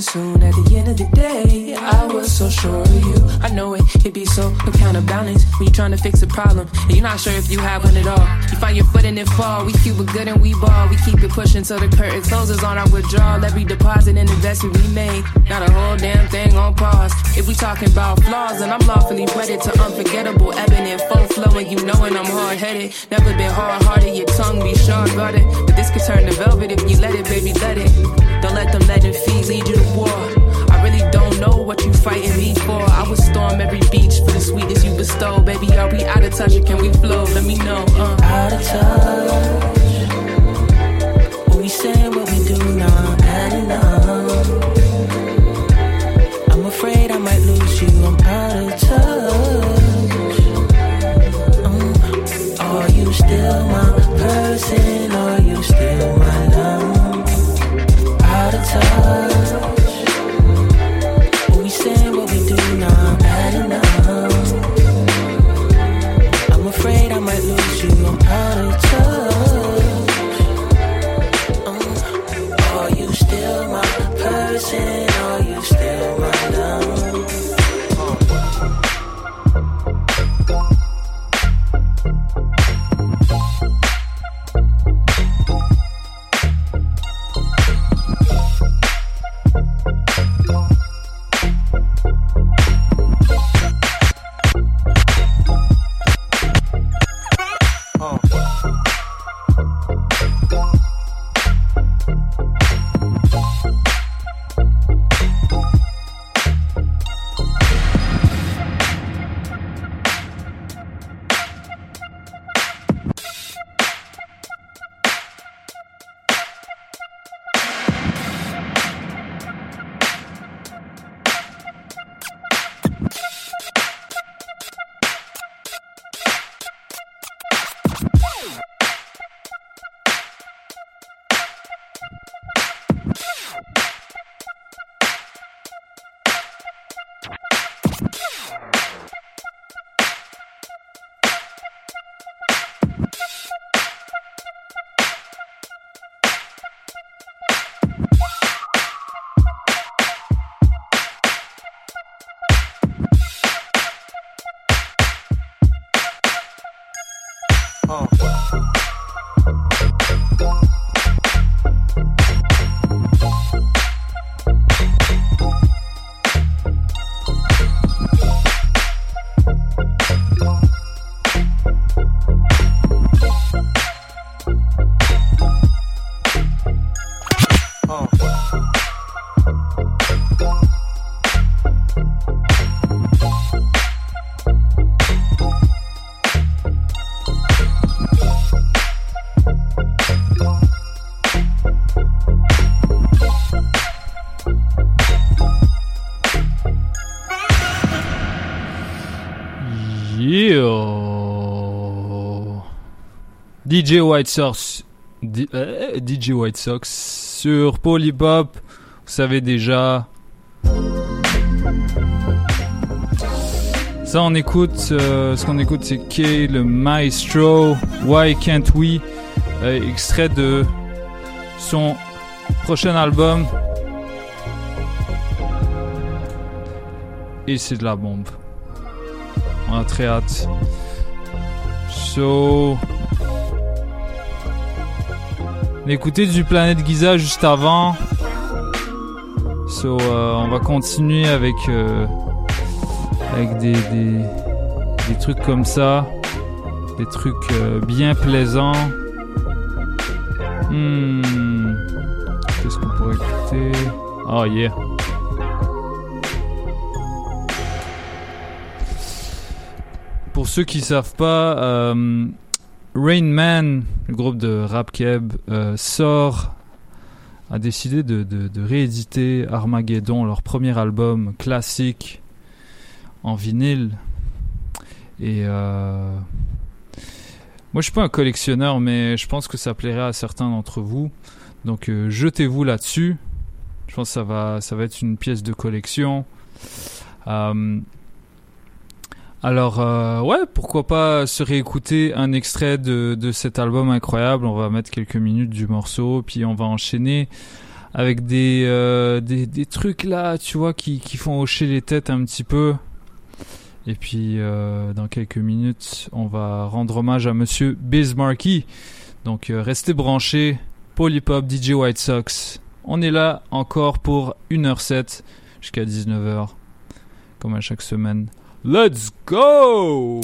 Soon. At the end of the day, I was so sure of you. I know it, it'd be so counterbalance when you're trying to fix a problem and you're not sure if you have one at all. You find your foot and it fall. We keep it good and we ball. We keep it pushing till the curtain closes on our withdrawal. Every deposit and investment we made, not a whole damn thing on pause. If we talking about flaws, then I'm lawfully wedded to unforgettable ebony and full flowing. You knowing I'm hard headed, never been hard hearted. Your tongue be sharp guarded, but this could turn to velvet if you let it, baby, let it. Don't let them legend feet lead you to war. I really don't know what you fighting me for. I would storm every beach for the sweetness you bestow. Baby, are we out of touch or can we flow? Let me know. Uh. Out of touch. We say, what we do now, DJ White Sox, D- euh, DJ White Sox sur Polypop, vous savez déjà. Ça, on écoute, euh, ce qu'on écoute, c'est Kay, le Maestro, Why Can't We, euh, extrait de son prochain album. Et c'est de la bombe. On a très hâte. So. On a écouté du Planète Giza juste avant. So, euh, on va continuer avec, euh, des, trucs comme ça. Des trucs euh, bien plaisants. Hmm. Qu'est-ce qu'on pourrait écouter? Oh yeah. Pour ceux qui savent pas, Rain Man, le groupe de rap keb, euh, sort, a décidé de, rééditer Armageddon, leur premier album classique en vinyle. Et euh, moi, je suis pas un collectionneur, mais je pense que ça plairait à certains d'entre vous. Donc, euh, jetez-vous là-dessus. Je pense que ça va, ça va être une pièce de collection. Alors, euh, ouais, pourquoi pas se réécouter un extrait de, de cet album incroyable. On va mettre quelques minutes du morceau, puis on va enchaîner avec des, euh, des, des trucs là, tu vois, qui, font hocher les têtes un petit peu. Et puis, euh, dans quelques minutes, on va rendre hommage à Monsieur Biz Markie. Donc, restez branchés. Polypop, DJ White Sox. On est là encore pour 1h07 jusqu'à 19h, comme à chaque semaine. Let's go!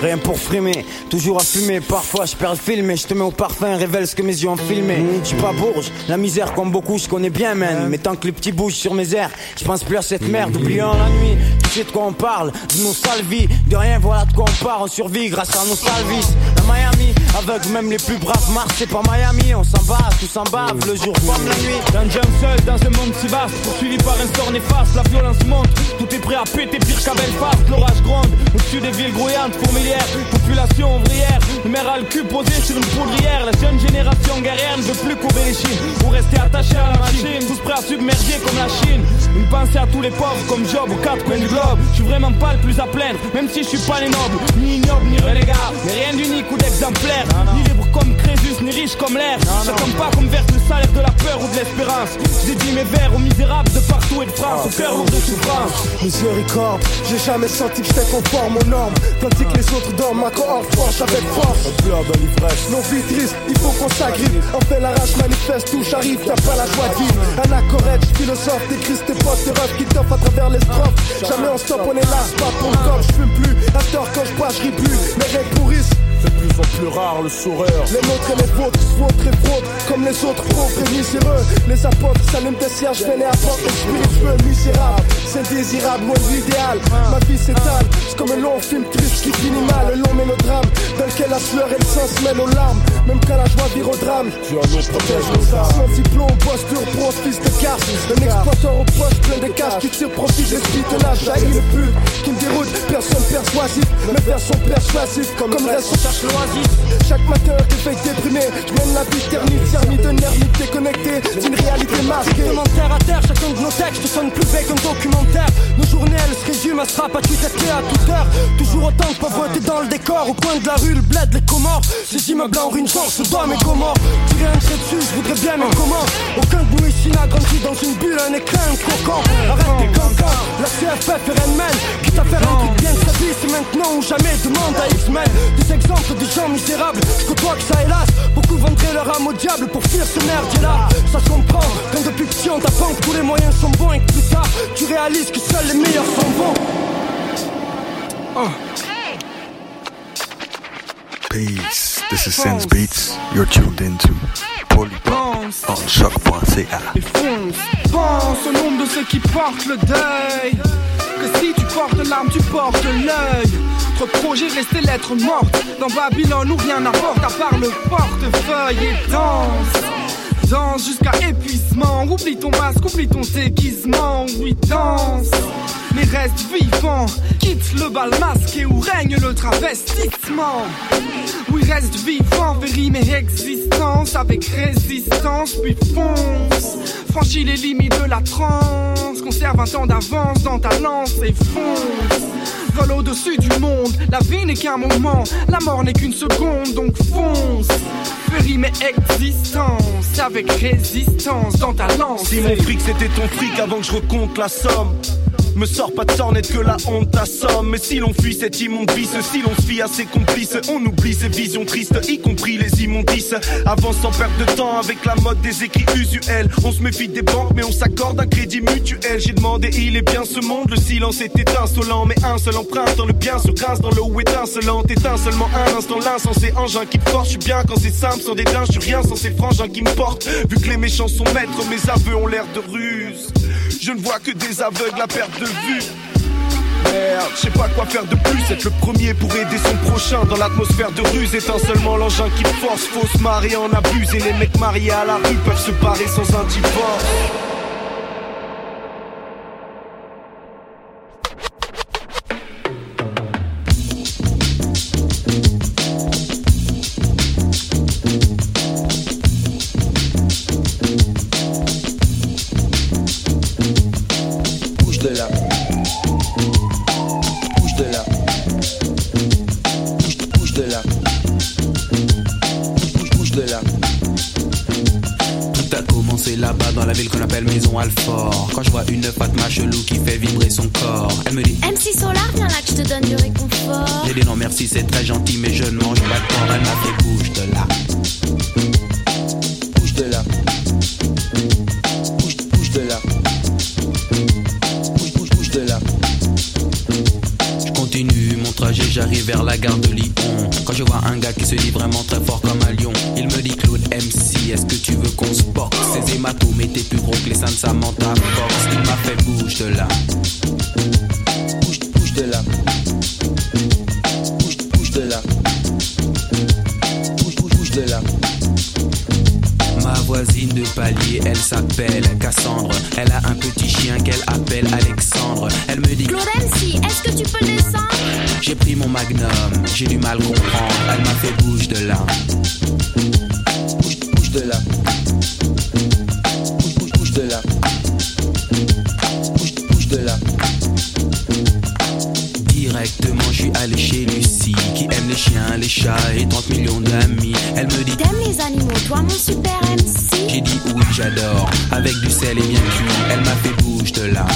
Rien pour frimer, toujours à fumer. Parfois je perds le film et je te mets au parfum, révèle ce que mes yeux ont filmé. Je suis pas bourge, la misère comme beaucoup je connais bien, man. Mais tant que les petits bougent sur mes airs, je pense plus à cette merde. Oubliant la nuit, tu sais de quoi on parle, de nos sales vies. De rien, voilà de quoi on part, on survit grâce à nos salvis. À Miami, avec même les plus braves Mars, c'est pas Miami, on s'en bat, tout s'en bave, le jour comme la nuit. Un jump seul dans un monde si vaste, poursuivi par un sort néfaste, la violence monte, tout est prêt à péter pire qu'à Belfast, l'orage gronde, au-dessus des villes grouillantes, population ouvrière, a le cul posé sur une poudrière, la jeune génération guerrière ne veut plus les chines, ou rester attaché à la machine, tous prêts à submerger comme la Chine, une pensée à tous les pauvres comme Job aux quatre coins du globe, je suis vraiment pas le plus à plaindre, même si je suis pas les nobles, ni ignoble ni renégat, mais rien d'unique ou d'exemplaire, ni libre comme Crésus, ni riche comme l'air, j'attends pas qu'on me verse le salaire de la peur ou de l'espérance, j'ai dit mes vers aux misérables de partout et de France, au cœur lourd de souffrance. Miséricorde, j'ai jamais senti que j'étais conforme aux normes. Tandis que les autres dorment, ma cohorte force avec force. Un pleure de l'ivresse Nos vies tristes, il faut qu'on s'agrippe. On fait la rage manifeste, où j'arrive, t'as pas la joie de vivre. Anacorège, philosophe, décris tes potes, tes rêves qui t'offrent à travers les strophes. Jamais on stop, on est là, pas pour le corps, je fume plus À tort quand je bois, je ris plus, mes règles pourrissent de plus en plus rare le sourire Les nôtres et les vôtres se vautrent et Comme les autres pauvres et miséreux. Les apôtres s'allument des cierges, venaient apporter spiritueux misérable C'est désirable, loin de l'idéal. Ma vie s'étale, c'est comme un long film triste qui finit mal. Un long mélodrame dans lequel la sueur et le sang se mêlent aux larmes. Même quand la joie vire au drame Tu as nos protège nos armes Sans diplôme, posture, pro, fils de casse Un exploiteur aux poches plein de cash Qui tire profit de tenace Jaillit le but qui me déroute Personne persuasif, mes vers sont persuasifs Comme, le reste cherche Chaque matin, réveil déprimé Je mène la vie ternitière, ni de nerfs, ni déconnecté D'une réalité masquée terre à terre, chacun de nos textes sonne plus bête qu'un documentaire. Nos journées, elles se résument à se rapatuiter à toute heure. Toujours autant de pauvreté dans le décor. Au coin de la rue, le bled, les comores. Ces immeubles en ruine, chance, je dois mes comment. Tirer un trait dessus, je voudrais bien, mais comment Aucun de nous ici n'a grandi dans une bulle, un écrin, un cocon. Arrête tes cancans, la CFF et Renman. Quitte à faire un truc bien de sa vie, c'est maintenant ou jamais. Demande à X-Men des exemples de gens misérables. Je côtoie que ça, hélas. Beaucoup vendraient leur âme au diable pour fuir ce merdier-là. Ça se comprend, quand depuis petit on t'apprend que tous les moyens sont bons et que plus tard tu réalises que seuls les meilleurs sont bons. Peace. This is Sense Beats. You're tuned into Polypop on choc.ca. Et fonce, pense au nombre de ceux qui portent le deuil. Que si tu portes l'arme, tu portes l'œil. Notre projet restait lettre morte. Dans Babylone où rien n'apporte à part le portefeuille et danse. Danse jusqu'à épuisement. Oublie ton masque, oublie ton déguisement. Oui, danse. Mais reste vivant. Quitte le bal masqué où règne le travestissement. Oui, reste vivant, véris mes existences avec résistance, puis fonce. Franchis les limites de la transe. Conserve un temps d'avance dans ta lance et fonce. Au-dessus du monde. La vie n'est qu'un moment. La mort n'est qu'une seconde, donc fonce. Féris mes existences avec résistance dans ta lance. Si mon fric c'était ton fric avant que je recompte la somme. Me sors pas de sornette que la honte t'assomme Mais si l'on fuit cet immonde Si l'on se fie à ses complices On oublie ces visions tristes Y compris les immondices. Avance sans perdre de temps avec la mode des écrits usuels. On se méfie des banques mais on s'accorde un crédit mutuel. J'ai demandé il est bien ce monde? Le silence est insolent Mais un seul empreinte dans le bien se grince. Dans le où étincelante Éteint seulement un instant. L'insensé engin qui me force Je suis bien quand c'est simple. Sans dédain Je suis rien sans ces frangins qui me portent. Vu que les méchants sont maîtres Mes aveux ont l'air de ruse je ne vois que des aveugles à perte de vue. Merde, je sais pas quoi faire de plus. Être le premier pour aider son prochain dans l'atmosphère de ruse. Étant seulement l'engin qui force. Fausse marier en abuse. Et les mecs mariés à la rue peuvent se barrer sans un divorce. Merci, c'est très gentil, mais je ne mange pas de porc. Elle m'a fait bouge de là. Bouge de là. Bouge, bouge de là. Bouge, bouge, bouge de là. Je continue mon trajet, j'arrive vers la gare de Lyon. Quand je vois un gars qui se dit vraiment très fort comme un lion, il me dit Claude MC, est-ce que tu veux qu'on se porte Ces hématomes étaient plus gros que les seins de Samantha Force. Il m'a fait bouge de là. Bouge, bouge de là. De. Ma voisine de palier, elle s'appelle Cassandre. Elle a un petit chien qu'elle appelle Alexandre. Elle me dit MC, est-ce que tu peux descendre? J'ai pris mon magnum, j'ai du mal comprendre. Elle m'a fait bouge de là. Bouge, bouge de là. Bouge, bouge, bouge de là. Bouge, bouge de là. Directement, je suis allé chez Lucie, qui aime les chiens, les chats et 30 millions d'amis. Elle me dit T'aimes les animaux, toi mon super MC J'ai dit oui, j'adore. Avec du sel et bien cuit, elle m'a fait bouge de là.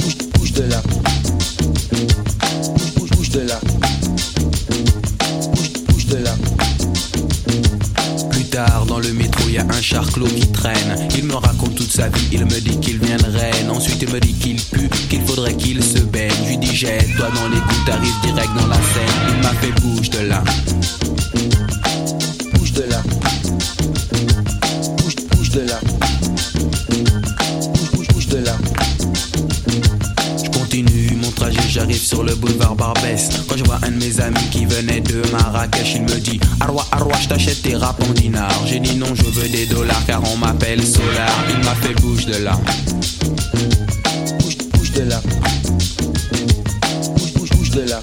Bouge, bouge de là. Bouge, bouge de là. Bouge, bouge de là. Plus tard, dans le métro, y a un charclos qui traîne. Il me raconte toute sa vie, il me dit qu'il vient de Rennes. Ensuite, il me dit qu'il pue, qu'il faudrait qu'il se baigne. Je lui dis jette-toi dans les coups, t'arrives direct dans la scène. Il m'a fait bouge de là. Il me dit Arwa, Arwa, je t'achète tes rap en dinars. J'ai dit non, je veux des dollars car on m'appelle Solar. Il m'a fait bouge de là. Bouge, bouge de là. Bouge, bouge, bouge de là.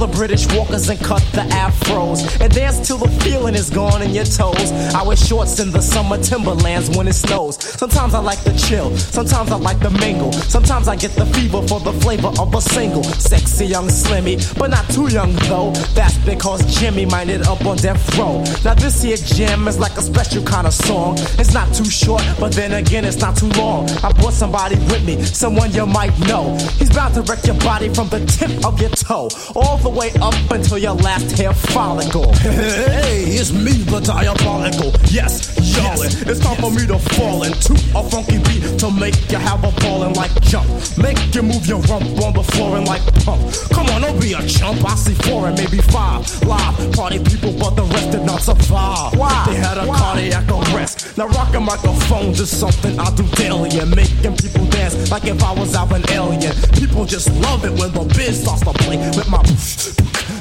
The British walkers and cut the afros. And dance till the feeling is gone in your toes. I wear shorts in the summer timberlands when it snows. Sometimes I like to chill, sometimes I like to mingle. Sometimes I get the fever for the flavor of a single. Sexy young slimmy, but not too young though. That's because Jimmy minded up on death row. Now this here jam is like a special kind of song. It's not too short, but then again it's not too long. I brought somebody with me, someone you might know. He's bound to wreck your body from the tip of your toe, all the way up until your last hair follicle. Hey, it's me, the diabolical. Yes, It's time for me to fall into a funky beat to make you have a ballin' like jump. Make you move your rump on the floor and like pump. Come on, don't be a chump. I see four and maybe five live party people, but the rest did not survive. Why? They had a cardiac arrest. Now rocking microphones is something I do daily and making people dance like if I was out an alien. People just love it when the biz starts to play with my.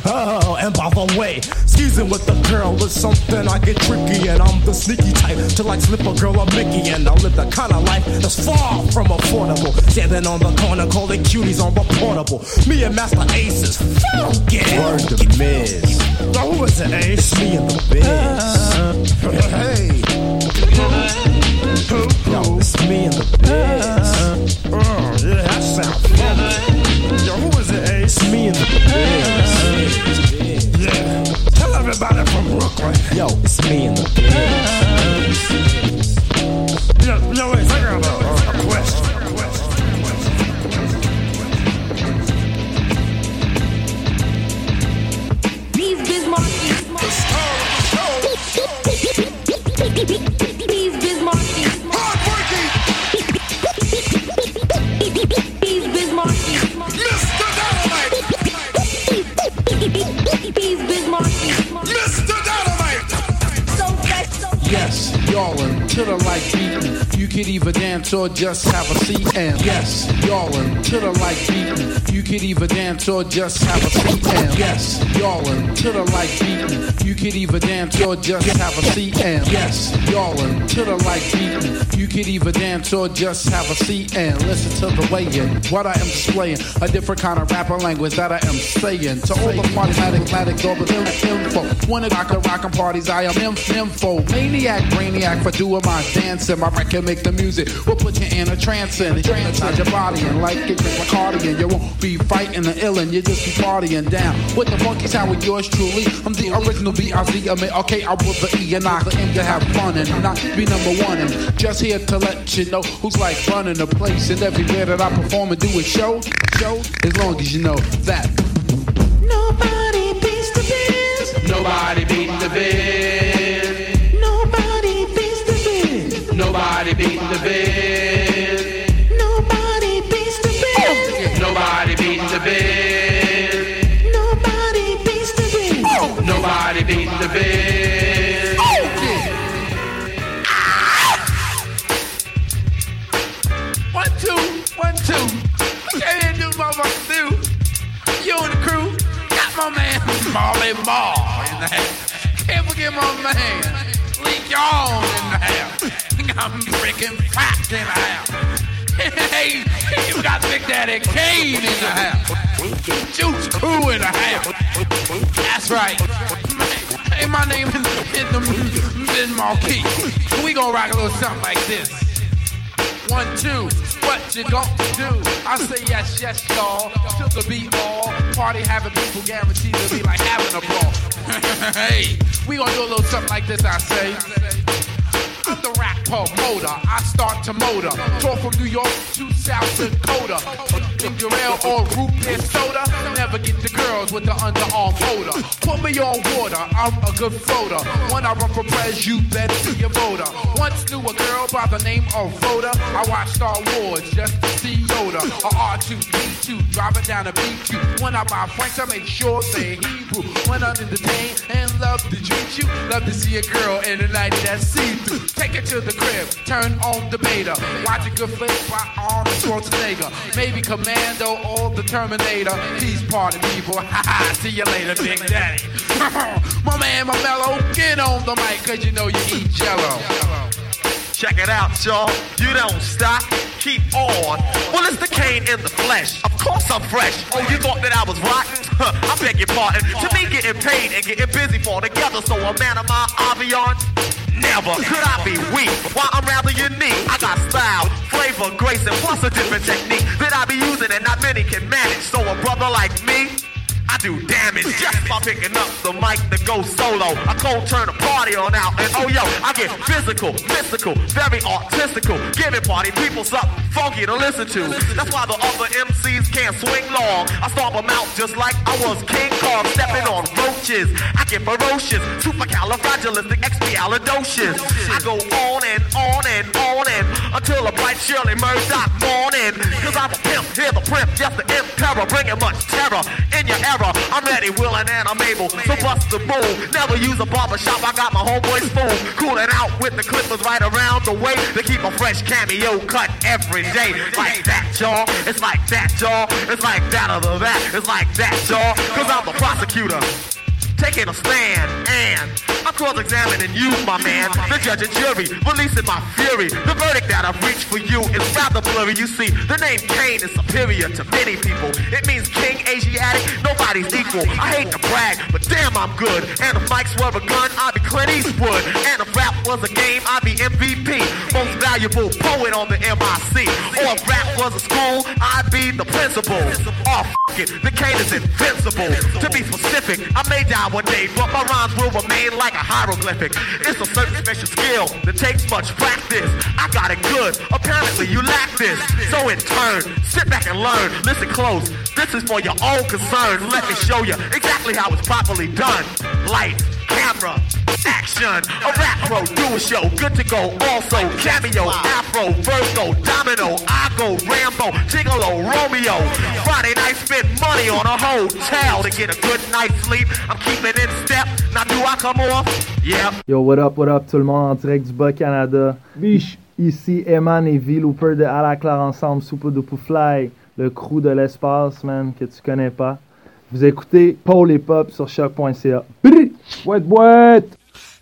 Oh, and by the way, skeezing with the girl is something I get tricky, and I'm the sneaky type to like slip a girl a Mickey, and I live the kind of life that's far from affordable. Standing on the corner, calling cuties on the portable. Me and Master Aces, funky. Word to Miz. Who is it, Ace? Me and the biz. Uh, hey. Yo, it's me and the uh, biz. Oh, uh, yeah, that sounds funky. Yo, who is it, Ace? Me and the biz. Yeah. Tell everybody from Brooklyn. Yo, it's me and the biz. Yo, yo, wait, got Yes to the like beating. You could either dance or just have a seat and yes, y'allin' to the like beating. You could either dance or just have a seat and yes, y'allin' to the like beating. You could either dance or just have a seat and yes, y'allin' to the like beating. You could either dance or just have a seat and listen to the way in what I am displaying. A different kind of rapper language that I am saying. To all the mathematic, matic, orbital info. When I can rockin' parties, I am info. Maniac, brainiac for doing my dancing. My record make the music. We'll put you in a trance and hypnotize your body and like it with cardigan. You won't be fighting the ill and you just be partying down. With the funky sound with yours truly. I'm the original B-I-Z. I mean, okay, I will the E and I aim to have fun and not be number one. And just here to let you know who's like running the place. And everywhere that I perform and do a show, show, as long as you know that. Nobody beats the biz. Nobody beat the biz. Nobody beat the biz. Nobody beats the biz. Nobody beat the biz. Nobody beats the biz. Nobody beat the biz. One, two, one, two. Okay, then do motherfuckers do. You and the crew got my man Marley Ball in the house. Can't forget my man Lee Young in the house. I'm freaking fat in house. Hey, you got Big Daddy Kane in the house. Juice Crew in the house. That's right. Hey, my name is, Ben Marquis. We gonna rock a little something like this. One, two, what you gonna do? I say yes, yes, y'all. To the beat all. Party having people guaranteed to be like having a ball. hey, we gonna do a little something like this, I say. I'm the rap promoter. I start to motor. Tour from New York to South Dakota. Ginger ale or root beer soda. Never get the girls with the underarm motor. Put me on water. I'm a good floater. When I run for pres, you better be a voter. Once knew a girl by the name of Rhoda. I watched Star Wars just to see Yoda. A R2D2 driving down a BQ. When I buy Franks, I make sure they Hebrew. When I'm entertained and love to treat you, love to see a girl in a night that's see through. Take it to the crib, turn on the beta. Watch a good flick by Arnold Schwarzenegger. Maybe Commando or the Terminator. Peace party people. See you later, Big Daddy. my man, my mellow, get on the mic, cause you know you eat jello. Check it out, y'all. You don't stop. Keep on. Well, it's the cane in the flesh. Of course I'm fresh. Oh, you thought that I was rotten? I beg your pardon. To me, getting paid and getting busy fall together. So a man of my avion. Never could I be weak. Why I'm rather unique. I got style, flavor, grace, and plus a different technique that I be using and not many can manage. So a brother like me. I do damage just by picking up the mic to go solo. I cold turn a party on out, and oh yo, I get physical, mystical, very artistical, giving party people something funky to listen to. That's why the other MCs can't swing long. I stomp them out just like I was King Kong, stepping on roaches. I get ferocious, supercalifragilisticexpialidocious. I go on and on and on and until a bright Shirley Murdoch morning. Cause I'm a pimp, hear the primp, yes the emperor, bringing much terror in your era. I'm ready, willing, and I'm able to bust the move. Never use a barber shop. I got my homeboy's spoon. Cooling out with the clippers right around the way to keep a fresh cameo cut every day. Like that, y'all. It's like that, y'all. It's like that other that. It's like that, y'all. Cause I'm the prosecutor. Taking a stand and I'm cross-examining you, my man. The judge and jury releasing my fury. The verdict that I've reached for you is rather blurry. You see, the name Kane is superior to many people. It means king, Asiatic, nobody's equal. I hate to brag, but damn, I'm good. And if mics were a gun, I'd be Clint Eastwood. And if rap was a game, I'd be MVP. Most valuable poet on the MIC. Or if rap was a school, I'd be the principal. Oh, f it, the Kane is invincible. To be specific, I may die one day, but my rhymes will remain like a hieroglyphic. It's a certain special skill that takes much practice. I got it good. Apparently, you lack this. So in turn, sit back and learn. Listen close. This is for your own concern. Let me show you exactly how it's properly done. Light, camera, action, a rap pro, do a show, good to go. Also, cameo, afro, Virgo, domino, I go, Rambo, Gigolo, Romeo. Friday night, spend money on a hotel to get a good night's sleep. I'm keeping in step. Now, do I come off? Yep. Yo, what up, what up, tout le monde en direct du Bas-Canada. Biche! Ici, Eman et V. Looper de À la Claire Ensemble, Soupe de Fly, le crew de l'espace, man, que tu connais pas. Vous écoutez Paul et Pop sur choc.ca. Brrr! Boîte, boîte!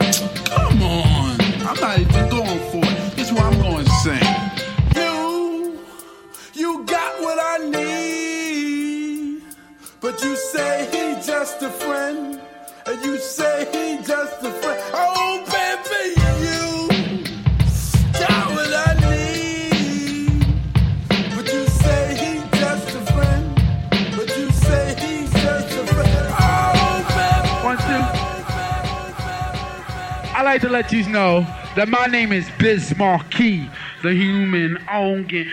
Come on. I'm not even going for it. This is what I'm going to sing. You, you got what I need. But you say he just a friend. And you say he just a friend. Like to let you know that my name is Biz Marquis, the human organ.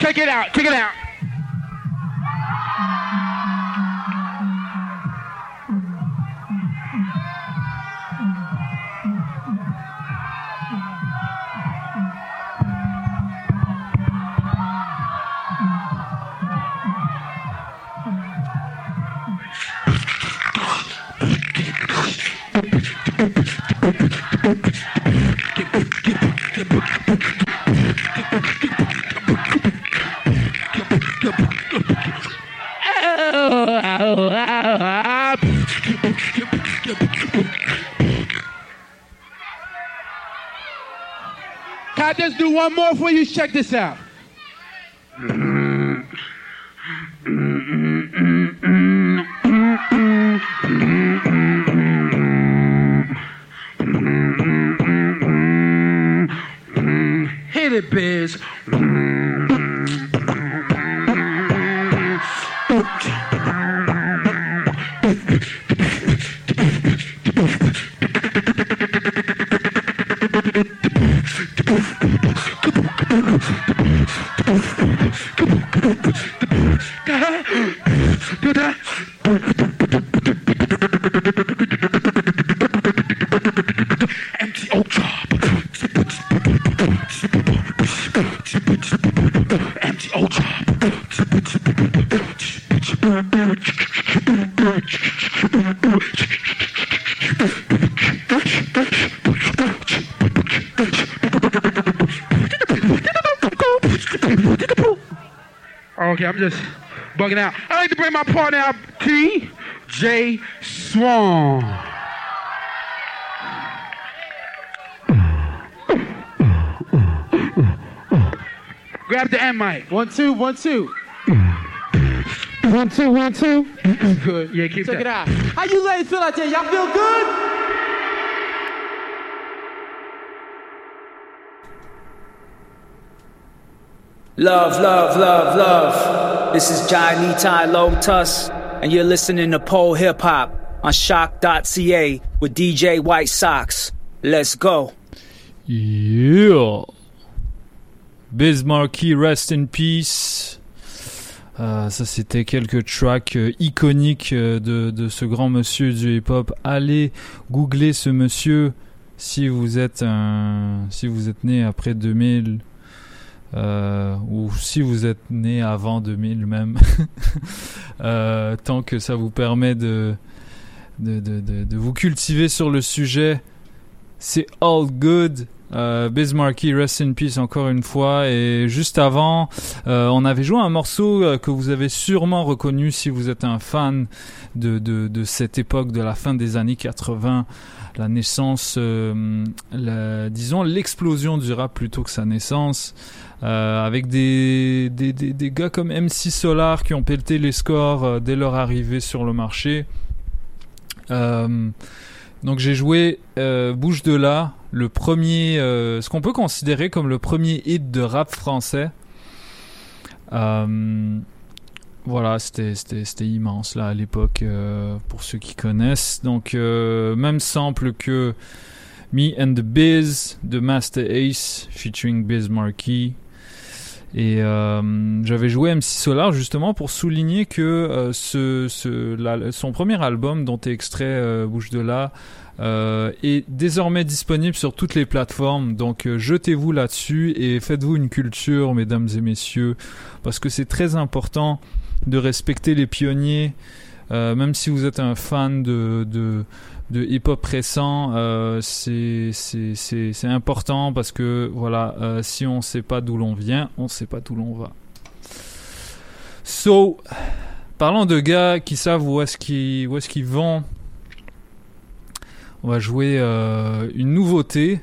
Check it out, check it out. One more for you? Check this out. Like to bring my partner out, T. J. Swan. Grab the end mic. One, two, one, two. One, two, one, two. Good. Yeah, keep Check that. it out. How you ladies feel out there? Y'all feel good? Love, love, love, love. This is Jai Nitai Lotus, and you're listening to Pole Hip Hop on shock.ca with DJ White Sox. Let's go. Yeah. Biz Markie, Rest in Peace. Euh, ça, c'était quelques tracks euh, iconiques euh, de, de ce grand monsieur du hip-hop. Allez googler ce monsieur. si vous êtes un, si vous êtes né après 2000 euh, ou si vous êtes né avant 2000 même, euh, tant que ça vous permet de de, de, vous cultiver sur le sujet, c'est all good. Euh, Biz Markie, rest in peace encore une fois. Et juste avant, on avait joué un morceau que vous avez sûrement reconnu si vous êtes un fan de, de, de cette époque, de la fin des années 80, la naissance, disons l'explosion du rap plutôt que sa naissance. Euh, avec des, des, des, gars comme MC Solar qui ont pelleté les scores euh, dès leur arrivée sur le marché. Euh, donc j'ai joué Bouge de là, le premier, ce qu'on peut considérer comme le premier hit de rap français. Voilà, c'était immense là à l'époque pour ceux qui connaissent. Donc même sample que Me and the Biz de Master Ace featuring Biz Markie. Et euh, j'avais joué MC Solar justement pour souligner que euh, son premier album dont est extrait euh, Bouge de là euh, est désormais disponible sur toutes les plateformes. Donc jetez-vous là-dessus et faites-vous une culture, mesdames et messieurs, parce que c'est très important de respecter les pionniers, même si vous êtes un fan de, de hip-hop récent, euh, c'est important parce que voilà, euh, si on sait pas d'où l'on vient, on sait pas d'où l'on va. So, parlant de gars qui savent où est-ce qu'ils qu'ils vont, on va jouer euh, une nouveauté.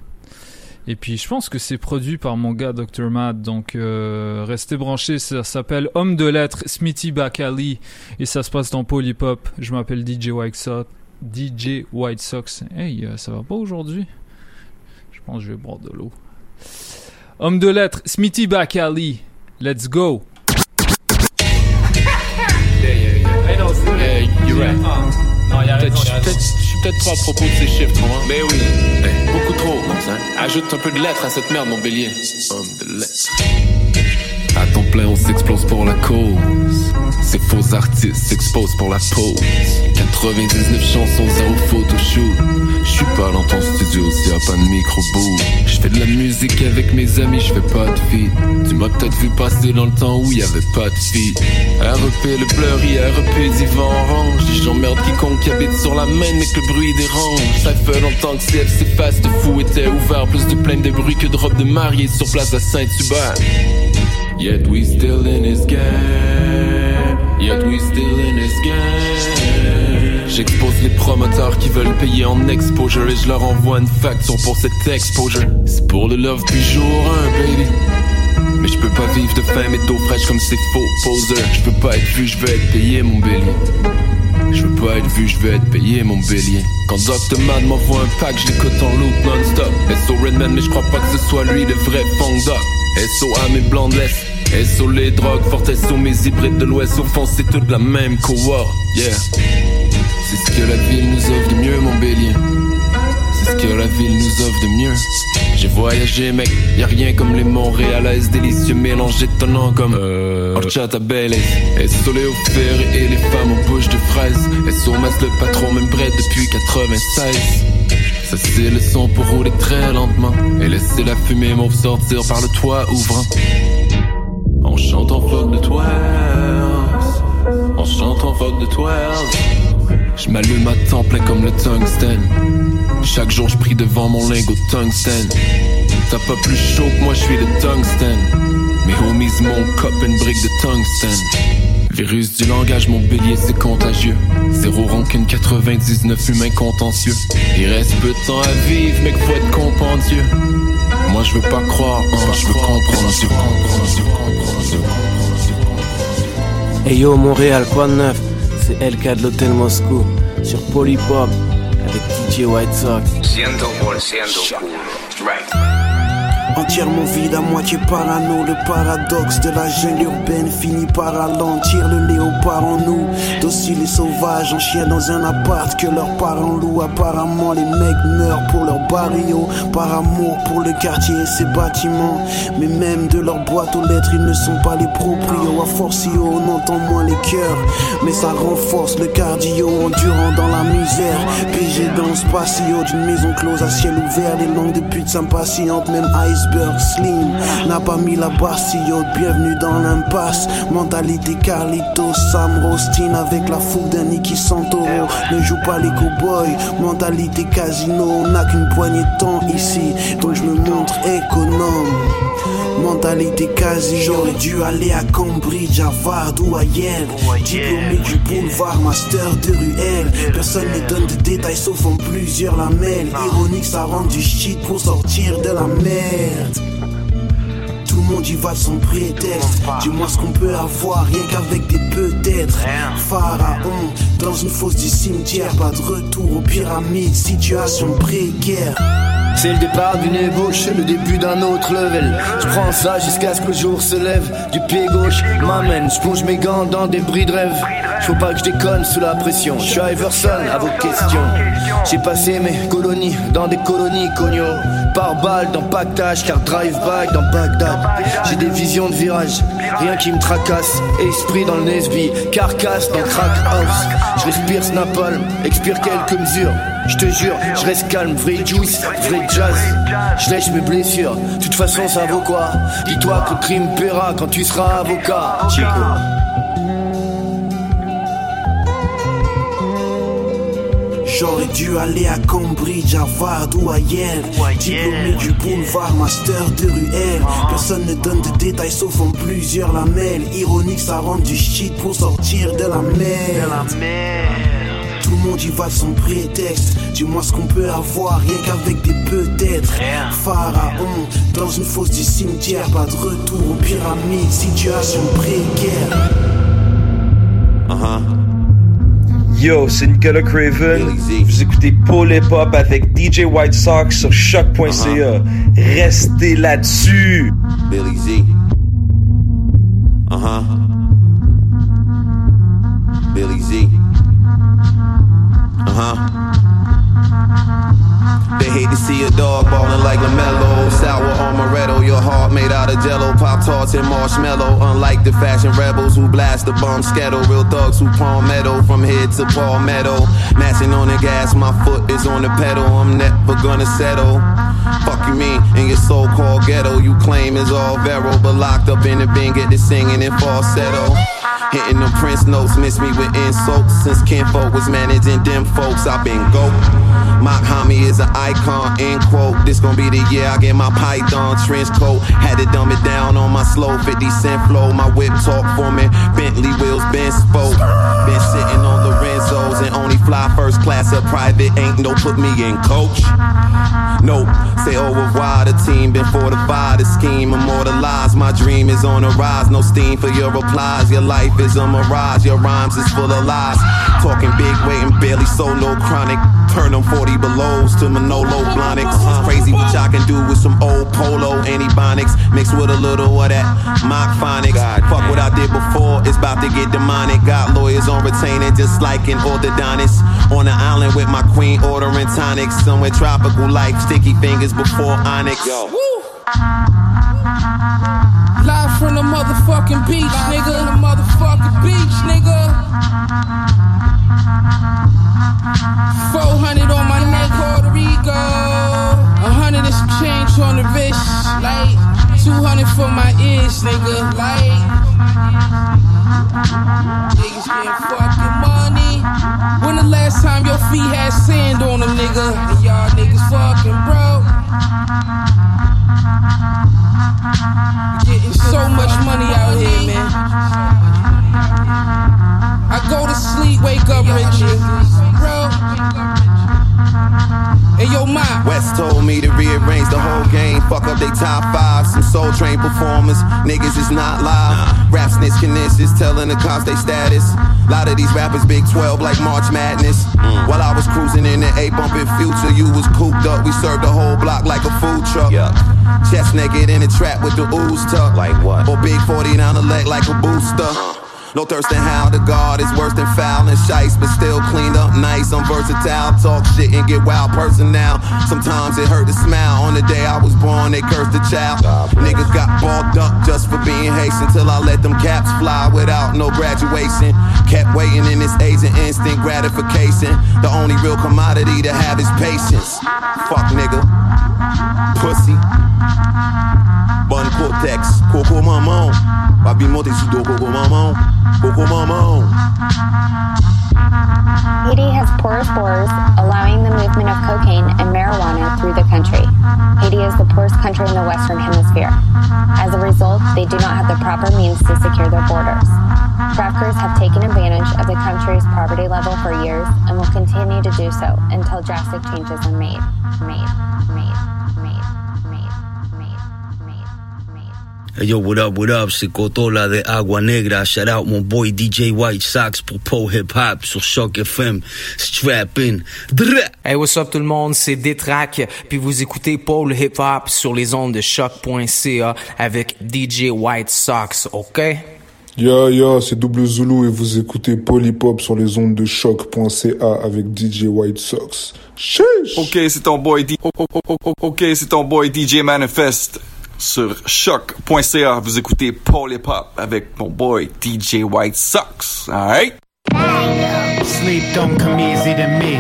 Et puis je pense que c'est produit par mon gars Dr. Mad, donc euh, restez branchés, ça s'appelle Homme de lettres, Smithy Bakali, et ça se passe dans Polypop. Je m'appelle DJ. DJ White Sox. Hey, euh, ça va pas aujourd'hui? Je pense que je vais boire de l'eau. Homme de lettres, Smithy Bakali. Let's go! Peut-être- Je suis peut-être- trop à propos de ces chiffres, vois. Mais oui, beaucoup trop. Ajoute un peu de lettres à cette merde, mon bélier. Homme de lettres. À ton plein, on s'explose pour la cause. Ces faux artistes s'exposent pour la pause. 99 chansons, zéro photoshoot. Je suis pas dans ton studio s'il y a pas de micro bout. Je fais de la musique avec mes amis, je fais pas de feat. Tu m'as peut-être vu passer dans le temps où y avait pas de feat. REP le blurry, REP d'Ivan Orange. J'emmerde quiconque qui habite sur la main mais que le bruit dérange. Ça fait longtemps que CFC Fast Fou était ouvert. Plus de plaintes de bruit que de robes de mariée sur place à Saint-Hubert. Yet we still in his game. Yet we still in his game. J'expose les promoteurs qui veulent payer en exposure et je leur envoie une facture pour cette exposure. C'est pour le love du jour 1, baby. Mais je peux pas vivre de faim et d'eau fraîche comme ces faux poseurs. Je peux pas être vu, je veux être payé mon bélier. Je veux pas être vu, je veux être payé mon bélier. Quand Dr. Mad m'envoie un pack, je l'écoute en loop non-stop. SO Redman, mais je crois pas que ce soit lui le vrai funk doc. SO à mes blancs de l'Est. SO les drogues, fort SO mes hybrides de l'Ouest. Au fond, c'est toute la même cohort. Yeah. C'est ce que la ville nous offre de mieux, mon bélier. C'est ce que la ville nous offre de mieux. J'ai voyagé, mec, y a rien comme les Montréalaises, délicieux mélange étonnant comme euh... horchata belle. SO Léo Ferré et les femmes aux bouches de fraises. SO Mas le patron, même près depuis 96. Ça c'est le son pour rouler très lentement et laisser la fumée mauve sortir par le toit ouvrant. On chante en fuck de 12 On chante en fuck de 12 Je m'allume à temps plein comme le tungstène. Chaque jour je prie devant mon lingot de tungstène. T'as pas plus chaud que moi je suis le tungstène. Mes homies mon cop une brique de tungstène. Virus du langage, mon bélier c'est contagieux. Zéro rancune, 99 humains contentieux. Il reste peu de temps à vivre, mec faut être compendieux Moi je veux pas croire, hein, je veux comprendre Dieu. Hey yo Montréal, quoi de neuf? C'est LK de l'Hôtel Moscou sur Polypop avec DJ White Sox. Cool. Right. Entièrement vide, à moitié parano, le paradoxe de la jungle urbaine finit par ralentir le léopard en nous. Dociles et sauvages, en chien dans un appart que leurs parents louent. Apparemment, les mecs meurent pour leur barrio, par amour pour le quartier et ses bâtiments. Mais même de leur boîte aux lettres, ils ne sont pas les proprios. À forcio, on entend moins les cœurs, mais ça renforce le cardio, endurant dans la misère. PG dans le spatio d'une maison close à ciel ouvert, les langues de pute s'impatientent, même Iceberg Slim n'a pas mis la haute. Bienvenue dans l'impasse, mentalité Carlito, Sam Rostin avec la fougue d'un Nicky Santoro. Ne joue pas les cowboys, mentalité casino, on n'a qu'une poignée de temps ici, donc je me montre économe. Mentalité quasi, j'aurais dû aller à Cambridge, à Vard ou à Yale. Diplômé du boulevard, master de ruelle. Personne ne donne de détails sauf en plusieurs lamelles. Ironique, ça rend du shit pour sortir de la merde. Monde y va de son prétexte. Dis-moi ce qu'on peut avoir, rien qu'avec des peut-être. Pharaon, dans une fosse du cimetière, pas de retour aux pyramides, situation précaire. C'est le départ d'une ébauche, le début d'un autre level. Je prends ça jusqu'à ce que le jour se lève. Du pied gauche m'amène, je plonge mes gants dans des bris de rêve. Faut pas que je déconne sous la pression. Je suis Iverson à vos questions. J'ai passé mes colonies dans des colonies cogno. Par balle dans pactage, car drive-by dans Bagdad. J'ai des visions de virage, rien qui me tracasse. Esprit dans le Nesby, carcasse dans crack house. Je respire Snapalm, expire quelques mesures. Je te jure, je reste calme, vrai juice, vrai jazz. Je lèche mes blessures, de toute façon ça vaut quoi? Dis-toi que crime paiera quand tu seras avocat. Chico. J'aurais dû aller à Cambridge, à Vard ou à Yale. Diplômé du boulevard, master de ruelle. Personne ne donne de détails sauf en plusieurs lamelles. Ironique, ça rend du shit pour sortir de la mer. Tout le monde y va de son prétexte. Dis-moi ce qu'on peut avoir, rien qu'avec des peut-être. Pharaon, dans une fosse du cimetière, pas de retour aux pyramides, situation précaire. Uh-huh. Yo, c'est Nicolas Craven. Vous écoutez Paul Hip Hop avec DJ White Sox sur choc.ca. Restez là-dessus. Billy Z. Uh huh. Billy Z. Uh huh. They hate to see a dog ballin' like LaMelo. Sour amaretto, your heart made out of jello. Pop tarts and marshmallow. Unlike the fashion rebels who blast the bomb skettle. Real thugs who palmetto from head to palmetto. Mashing on the gas, my foot is on the pedal. I'm never gonna settle. Fuck you mean in your so-called ghetto. You claim is all vero, but locked up in the bin, get to singing in falsetto. Hitting them Prince notes, miss me with insults. Since Kinfolk was managing them folks, I've been go. Mock Homie is an icon, end quote. This gon' be the year I get my python trench coat. Had to dumb it down on my slow 50 cent flow. My whip talk for me. Bentley wheels been spoke. Been sitting on Lorenzos and only fly first class up private. Ain't no put me in coach. Nope, say oh, au revoir. The team been fortified. The scheme immortalized. My dream is on the rise. No steam for your replies. Your life is a mirage. Your rhymes is full of lies. Talking big weight and barely solo chronic. Turn them 40 belows to Manolo Blonics. It's uh-huh. crazy what y'all can do with some old polo antibonics. Mixed with a little of that mock phonics. Fuck what I did before. It's about to get demonic. Got lawyers on retainer just like an orthodontist. On the island with my queen ordering tonics. Somewhere tropical life. Sticky fingers before onyx. Yo. Live from the motherfucking beach, nigga. From the motherfucking beach, nigga. 400 on my neck, Puerto Rico. 100 and some change on the wrist, like 200 for my ears, nigga. Like niggas getting fucking money. When the last time your feet had sand on them, nigga? And y'all niggas fucking broke. Getting so much money out here, man. I go to sleep, wake up rich, bro. Hey, yo, ma. West told me to rearrange the whole game. Fuck up they top five. Some soul train performers. Niggas is not live. Rap snitch is telling the cops they status. lot of these rappers big 12 like March Madness. While I was cruising in the A bumping future, you was cooped up. We served the whole block like a food truck. Chest naked in a trap with the ooze tuck. Like what? Or big 40 down the leg like a booster. No thirst in how the God is worse than foul and shice, but still cleaned up nice. I'm versatile, talk shit and get wild person now. Sometimes it hurt to smile. On the day I was born, they cursed the child. Niggas got balled up just for being Haitian till I let them caps fly without no graduation. Kept waiting in this age of instant gratification. The only real commodity to have is patience. Fuck nigga. Pussy. Bon monte maman. Haiti has porous borders, allowing the movement of cocaine and marijuana through the country. Haiti is the poorest country in the Western Hemisphere. As a result, they do not have the proper means to secure their borders. Traffickers have taken advantage of the country's poverty level for years and will continue to do so until drastic changes are made. Made. Made. Yo, what up, what up, c'est Cotola de Agua Negra. Shout out mon boy DJ White Sox pour Pole Hip Hop sur Shock FM. Strap in. Hey, what's up tout le monde, c'est Détrac, puis vous écoutez Paul Hip Hop sur les ondes de choc.ca avec DJ White Sox, ok? Yo yo, c'est Double Zulu et vous écoutez Polypop sur les ondes de choc.ca avec DJ White Sox. Sheesh. Ok, c'est ton boy D- Ok, c'est ton boy DJ Manifest sur choc.ca. Vous écoutez Paul Hip Hop avec mon boy DJ White Sox. Alright? Sleep don't come easy to me.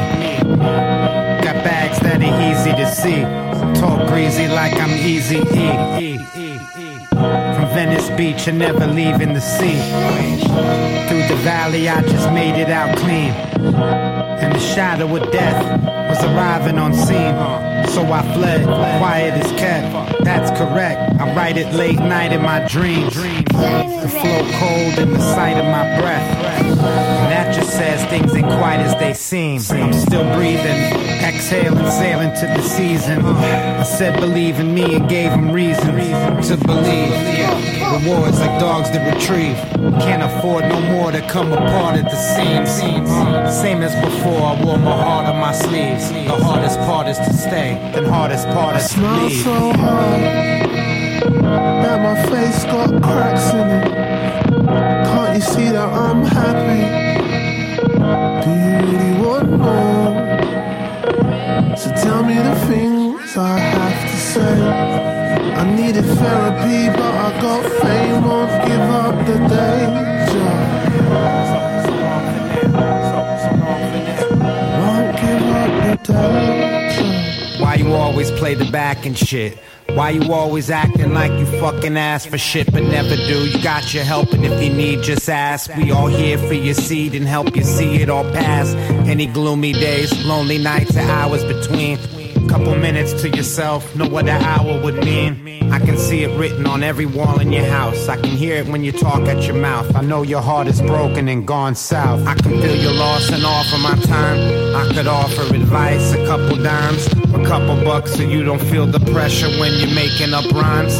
Got bags that ain't easy to see. Talk greasy like I'm easy. From Venice Beach and never leaving the sea. Through the valley, I just made it out clean. And the shadow of death was arriving on scene. So I fled, quiet as kept. That's correct. I write it late night in my dreams. The flow cold in the sight of my breath. That just says things ain't quite as they seem. I'm still breathing, exhaling, sailing to the season. I said believe in me and gave them reason to believe. Rewards like dogs that retrieve. Can't afford no more to come apart at the seams. Same as before, I wore my heart on my sleeves. The hardest part is to stay, the hardest part is to leave. so hard that my face got cracks in it. Can't you see that I'm happy? Do you really want more? So tell me the things I have to say. I needed therapy, but I got fame. Won't give up the danger. Won't give up the danger. Why you always play the back and shit? Why you always acting like you fucking ask for shit but never do? You got your help and if you need, just ask. We all here for your seed and help you see it all pass. Any gloomy days, lonely nights, and hours between. Couple minutes to yourself, know what an hour would mean. I can see it written on every wall in your house. I can hear it when you talk at your mouth. I know your heart is broken and gone south. I can feel your loss and offer my time. I could offer advice, a couple dimes, a couple bucks so you don't feel the pressure when you're making up rhymes.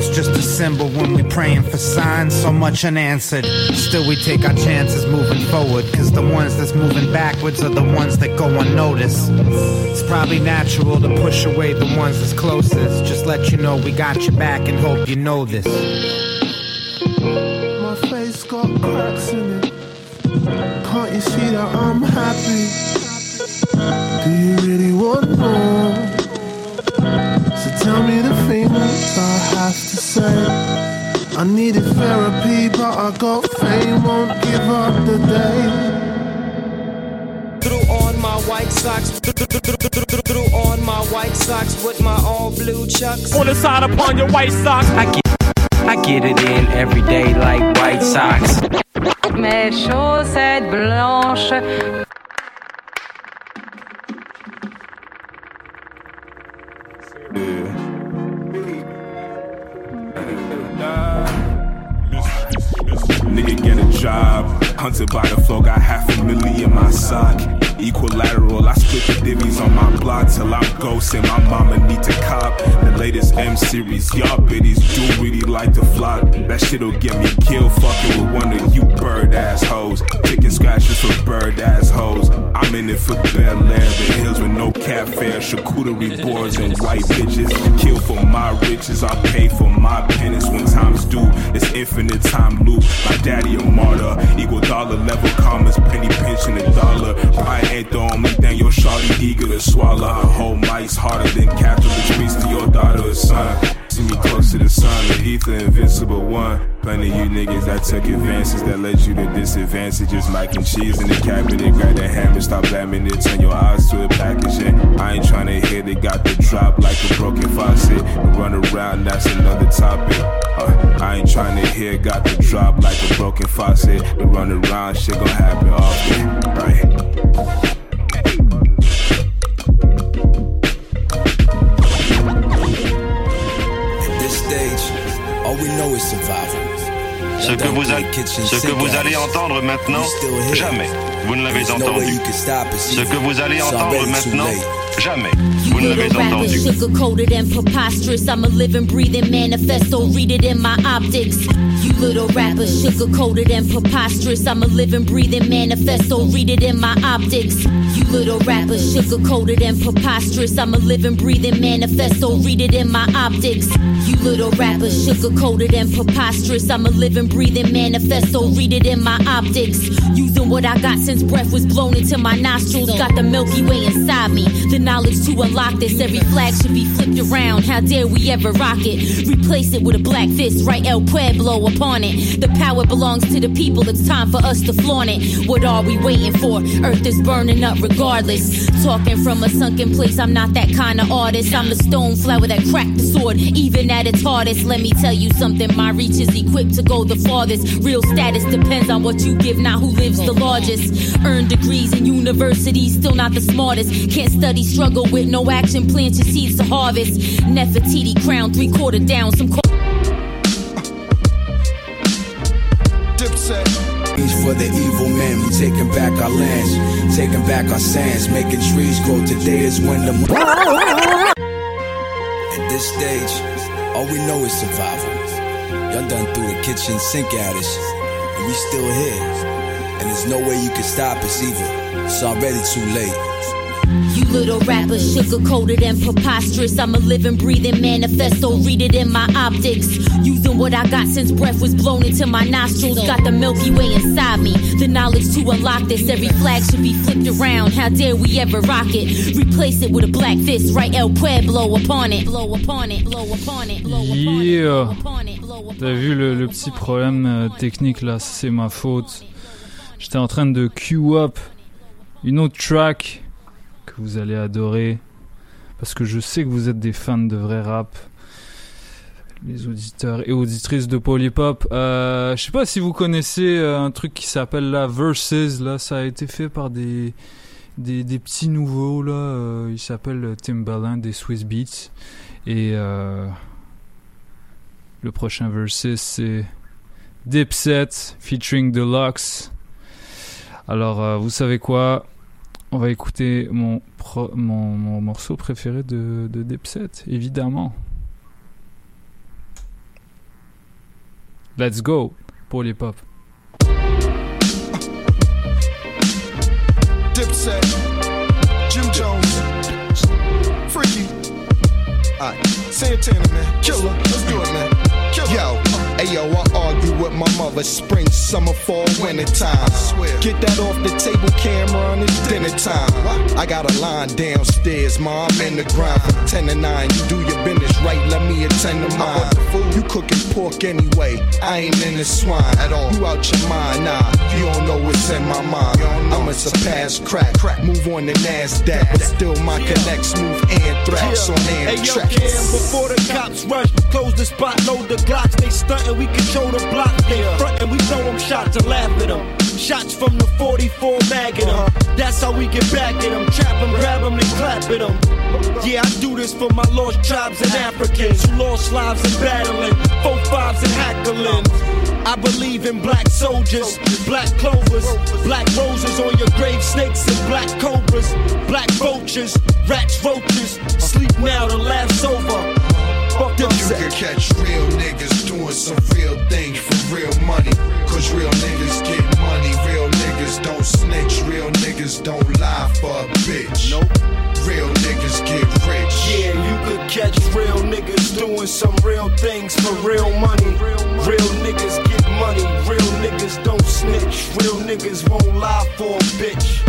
It's just a symbol when we praying for signs, so much unanswered. Still, we take our chances moving forward, cause the ones that's moving backwards are the ones that go unnoticed. It's probably natural to push away the ones that's closest. Just let you know we got your back and hope you know this. My face got cracks in it. Can't you see that I'm happy? Do you really want more? So tell me the things I have to say. I needed therapy, but I got fame. Won't give up the day. Threw on my white socks. Threw on my white socks with my all blue chucks. On the side upon your white socks. I get, I get it in every day like White socks. Mes chaussettes blanches. Nigga job, hunted by the flow, got half a million in my sock. Equilateral, I split the divvies on my block till I'm ghosting. My mama need to cop the latest M series. Y'all biddies do really like to flock. That shit'll get me killed fucking with one of you bird ass hoes. Chicken scratches for bird ass hoes. I'm in it for Bel Air, the hills with no cat fare. Charcuterie boards and white bitches. Kill for my riches, I pay for my penance when time's due. It's infinite time loop. My daddy a martyr. Equal dollar level commas, penny pinching a dollar. Pride ain't the only your shawty eager to swallow. Her whole mic's harder than Catholic priest to your daughter or son. Me close to the sun, the ether, invincible one. Plenty you niggas that took advances that led you to disadvantages. Mac and cheese in the cabinet, grab the hammer, stop slamming it, turn your eyes to a packaging. I ain't tryna hit it, got the drop like a broken faucet. Run around, that's another topic. Uh, I ain't tryna hear, got the drop like a broken faucet. The run around, shit gon' happen often, right? Ce que vous, allez, entendre maintenant, jamais. Vous ne l'avez entendu. Ce que vous allez entendre maintenant, jamais. Vous ne l'avez entendu. You. Little rapper, sugar-coated and preposterous, I'm a living, breathing manifesto, read it in my optics. You little rapper, sugar-coated and preposterous, I'm a living, breathing manifesto, read it in my optics. Using what I got since breath was blown into my nostrils, got the Milky Way inside me. The knowledge to unlock this, every flag should be flipped around. How dare we ever rock it? Replace it with a black fist, write El Pueblo upon it. The power belongs to the people, it's time for us to flaunt it. What are we waiting for? Earth is burning up regardless. Talking from a sunken place, I'm not that kind of artist. I'm the stone flower that cracked the sword, even at its hardest. Let me tell you something, my reach is equipped to go the farthest. Real status depends on what you give, not who lives the largest. Earn degrees in universities, still not the smartest. Can't study struggle with no action, plant your seeds to harvest. Nefertiti crown, three quarter down, some. Co- For the evil men, we taking back our lands, taking back our sands, making trees grow. Today is when the. At this stage, all we know is survival. Y'all done threw the kitchen sink at us, and we still here. And there's no way you can stop us either. It's already too late. You little rapper, sugar-coated and preposterous. I'm a living, breathing manifesto, read it in my optics. Using what I got since breath was blown into my nostrils. Got the Milky Way inside me. The knowledge to unlock this, every flag should be flipped around. How dare we ever rock it? Replace it with a black fist, write El Pueblo upon it. Blow upon it, blow upon it, blow upon it. Blow upon Yeah. T'as vu le, le petit problème euh, technique là, c'est ma faute. J'étais en train de queue up une autre track vous allez adorer parce que je sais que vous êtes des fans de vrai rap. Les auditeurs et auditrices de Polypop. Euh, je sais pas si vous connaissez euh, un truc qui s'appelle la Versus. Là, ça a été fait par des des, petits nouveaux là. Euh, il s'appelle Timbaland des Swiss Beats et euh, le prochain Versus c'est Dipset featuring Deluxe. Alors, vous savez quoi? On va écouter mon, mon, morceau préféré de, de Dipset, évidemment. Let's go pour les pop. Dipset, Jim Jones, Freaky, Santana, man, killer, let's do it, man. With my mother spring, summer, fall, winter time. Get that off the table, camera Cameron, it's dinner time. I got a line downstairs, mom, in the grind from 10 to 9. You do your business right, let me attend to mine. You cooking pork anyway, I ain't in the swine at all. You out your mind, nah, you don't know what's in my mind. I'ma surpass crack, crack, move on the NASDAQ, but still my connects move anthrax on Hey yo, Cam, before the cops rush, close the spot, load the glocks. They stuntin', we control the block. They frontin', we throw them shots and laugh at them. Shots from the 44 mag at them. That's how we get back at them. Trap them, grab them, then clap at them. Yeah, I do this for my lost tribes and Africans who lost lives in battling, four fives and hackling. I believe in black soldiers, black clovers, black roses on your grave, snakes and black cobras. black vultures, rats, roaches. Sleep now, the laugh's over. Fuck them You can catch real niggas doing some real things for real money. Cause real niggas get money, real niggas don't snitch, real niggas don't lie for a bitch. Nope. Real niggas get rich. Yeah, you could catch real niggas doing some real things for real money. Real niggas get money, real niggas don't snitch, real niggas won't lie for a bitch.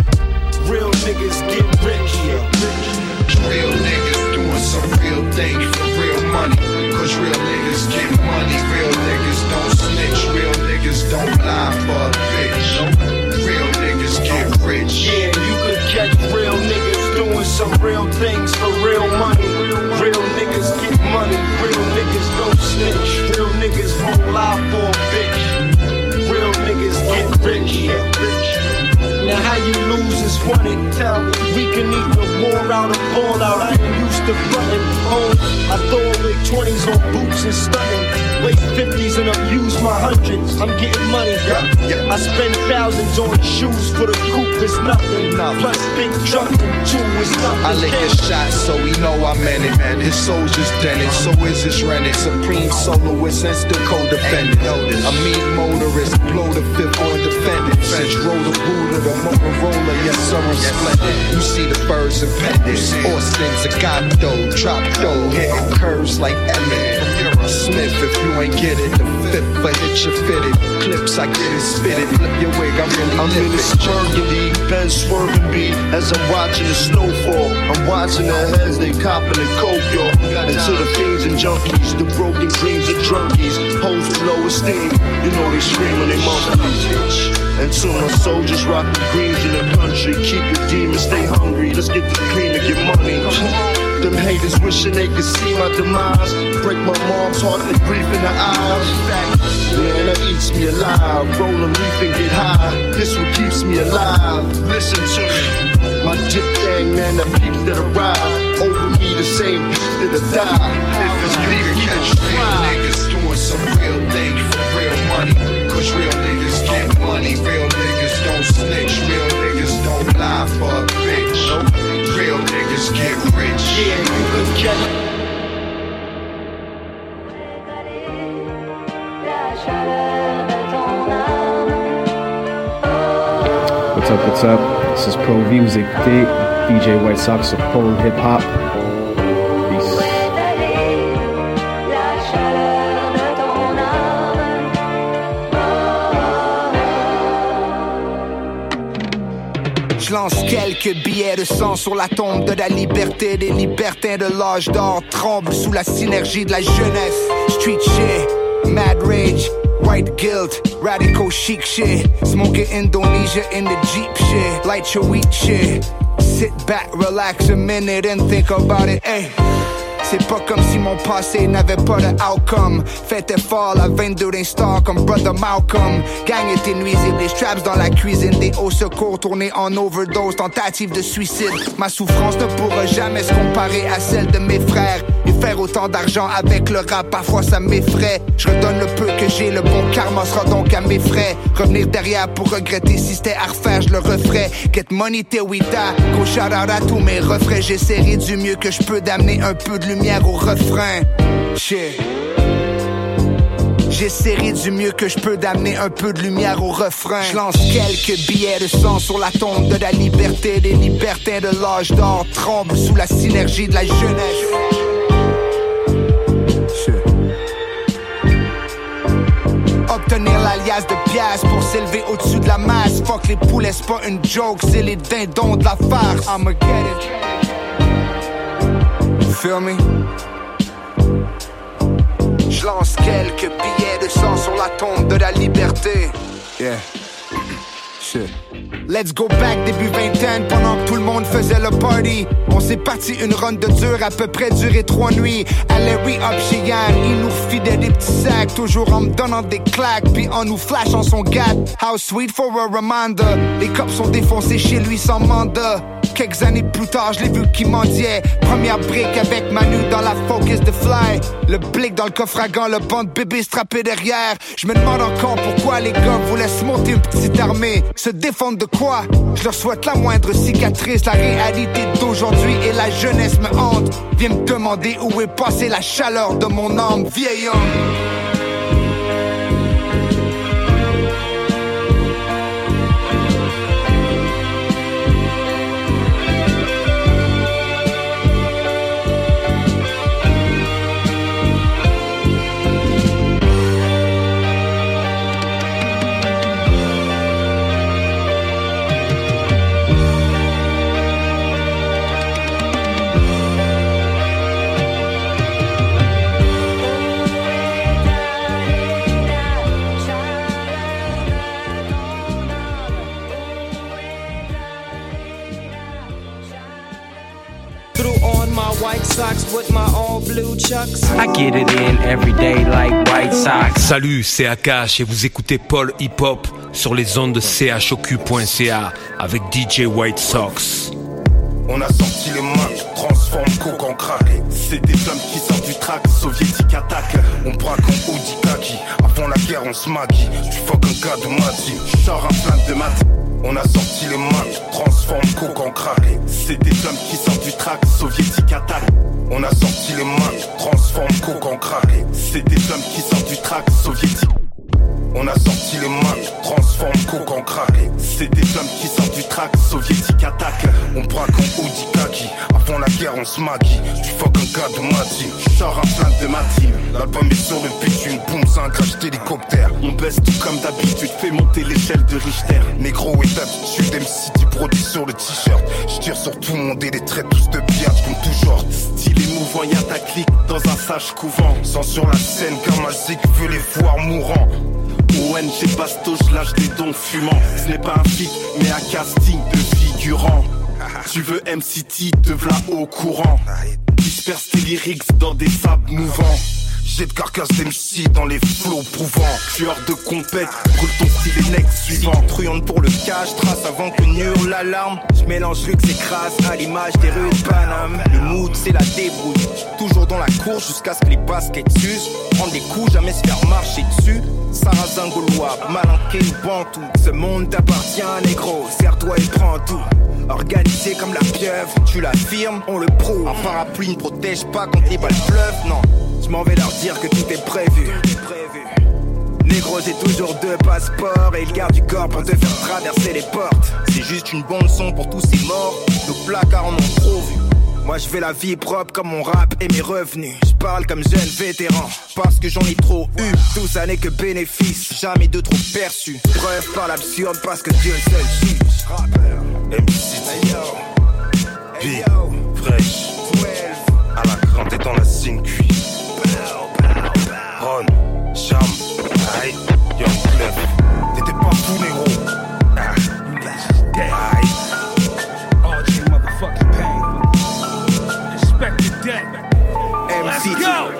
Real niggas get rich. Real niggas doing some real things for real money. Cause real niggas get money, real niggas don't snitch, real niggas don't lie for a bitch. Real niggas get rich. Yeah, you could catch real niggas doing some real things for real money. Real niggas get money, real niggas don't snitch, real niggas won't lie for a bitch. Real niggas get rich. Now how you lose is one it. Tell me, we can either war out or ball out. I ain't used to running home. I throw away 20s on boots and stunning. Wait 50s and abuse my hundreds. I'm getting money. I spend thousands on shoes for the coupe. It's nothing. Plus big truck and two is nothing. I lick his shot so he know I meant it. Man, his soldier's dented, so is his rented. Supreme soloist and still codependent. A mean motorist, blow the fifth on defendant. Since roll the boot of the Motorola, yes sir, I'm splendid. You see the birds and pendants, Austin's a Gato, drop dough, hitting curves like Emmett. Smith, if you ain't get it, the fifth, I hit you fitted. Clips, I get it spitted. Flip your wig, I really I'm in this swerving beat as I'm watching the snowfall. I'm watching the heads, they copping the coke, yo. And to the fiends and junkies, the broken dreams of drunkies, hoes with low esteem. You know they scream when they monkeys. And to my soldiers rocking greens in the country, keep your demons, stay hungry. Let's get the cream and get money. Them haters wishing they could see my demise. Break my mom's heart, the grief in her eyes. Man, that eats me alive. Roll a leaf and get high. This what keeps me alive. Listen to me. My dip gang, man, the peeps that arrive. Over me, the same peeps that'll die. If it's You can catch real niggas doing some real things for real money. Cause real niggas get money, real niggas don't snitch, real niggas don't lie for a bitch. Real niggas get rich. Yeah, you can catch up, what's up? This is Pro DJ White Sox sur Pole Hip Hop. Lance quelques billets de sang sur la tombe de la liberté. Des libertins de l'âge d'or tremblent sous la synergie de la jeunesse. Street shit, mad rage, white guilt, radical chic shit. Smoking Indonesia in the Jeep shit. Light your weed shit. Sit back, relax a minute and think about it. Hey. C'est pas comme si mon passé n'avait pas de outcome. Faites effort, la 22 d'un star comme Brother Malcolm. Gang était nuisible, les straps dans la cuisine, des hauts secours tournés en overdose, tentative de suicide. Ma souffrance ne pourra jamais se comparer à celle de mes frères. Faire autant d'argent avec le rap, parfois ça m'effraie. Je redonne le peu que j'ai, le bon karma sera donc à mes frais. Revenir derrière pour regretter si c'était à refaire, je le referais. Get money die. Go shout out à tous mes refrains. J'essaierai du mieux que je peux d'amener un peu de lumière au refrain. J'essaierai du mieux que je peux d'amener un peu de lumière au refrain. Je lance quelques billets de sang sur la tombe de la liberté. Des libertins de l'âge d'or tremblent sous la synergie de la jeunesse. Obtenir l'alias de pièces pour s'élever au-dessus de la masse. Fuck les poulets, c'est pas une joke, c'est les dindons de la farce. I'ma get it. Feel me? Je lance quelques billets de sang sur la tombe de la liberté. Yeah. Shit. Let's go back début vingtaine pendant que tout le monde faisait le party. On s'est parti une run de dur à peu près duré trois nuits. Allez re-up chez Yann, il nous refilait des petits sacs, toujours en me donnant des claques, puis en nous flashant son gars. How sweet for a reminder. Les cops sont défoncés chez lui sans mandat. Quelques années plus tard, je l'ai vu qui mendiait. Première brique avec Manu dans la focus de fly. Le blick dans le coffre à gants, le banc de bébé strappé derrière. Je me demande encore pourquoi les gars vous laissent monter une petite armée. Se défendre de Quoi Je leur souhaite la moindre cicatrice. La réalité d'aujourd'hui et la jeunesse me hante. Viens me demander où est passée la chaleur de mon âme, vieil. Salut, c'est Akash et vous écoutez Paul Hip Hop sur les ondes de chocu.ca avec DJ White Sox. On a sorti les mains, transforme coke en crack. C'est des flammes qui sortent du track, soviétique attaque. On braque en Audi Kaki, avant la guerre on se maquille. Tu fuck un gars de team, sors un flingue de mat. On a sorti les mains, transforme coke en crack. C'est des flammes qui sortent du track, soviétique attaque. On a sorti les mains, transforme coke en crack. C'est des flammes qui sortent du track soviétique. On a sorti les mains, transforme coke en crack. C'est des flammes qui sortent du track, soviétique attaque. On braque en Audi Kaki, avant la guerre on se maquille. Tu fuck un gars de ma team, sors un flingue de ma team. L'album est sur le une boum, c'est un crash d'hélicoptère. On baisse tout comme d'habitude, fais monter l'échelle de Richter. Négro et d'habitude, MC tu produit sur le t-shirt. J'tire sur tout le monde et les traits tous de biatch comme toujours. Style mouvant, y'a ta clique dans un sage couvent. Sans sur la scène, comme un veut les voir mourants. ONG Basto, je lâche des dons fumants. Ce n'est pas un feat, mais un casting de figurants. Tu veux MCT, te v'là au courant. Disperse tes lyrics dans des sables mouvants. J'ai de carcasse d'MC dans les flots prouvants. Tueur de compète, brûle ton style next suivant. Truande pour le cash, trace avant que hurle l'alarme. Je mélange luxe et crasse à l'image des rues de Paname. Le mood, c'est la débrouille. Course jusqu'à ce que les baskets s'usent. Prendre des coups, jamais se faire marcher dessus. Sarrazin gaulois, malinqué ou bantou. Ce monde t'appartient, négro. Serre-toi et prends tout. Organisé comme la pieuvre, tu l'affirmes, on le prouve. Un parapluie ne protège pas quand les balles pleuvent, non. Je m'en vais leur dire que tout est prévu. Négro, j'ai toujours deux passeports et il garde du corps pour te faire traverser les portes. C'est juste une bonne son pour tous ces morts. Nos placards en ont trop vu. Moi je vais la vie propre comme mon rap et mes revenus. Je parle comme jeune vétéran parce que j'en ai trop eu. Tout ça n'est que bénéfice, jamais de trop perçu. Preuve par l'absurde parce que Dieu seul juge. MC, hey fraîche, à la grande et dans la signe Ron, Cham, aïe, Young Clef. T'étais pas fou, négro. Ah, Let's go.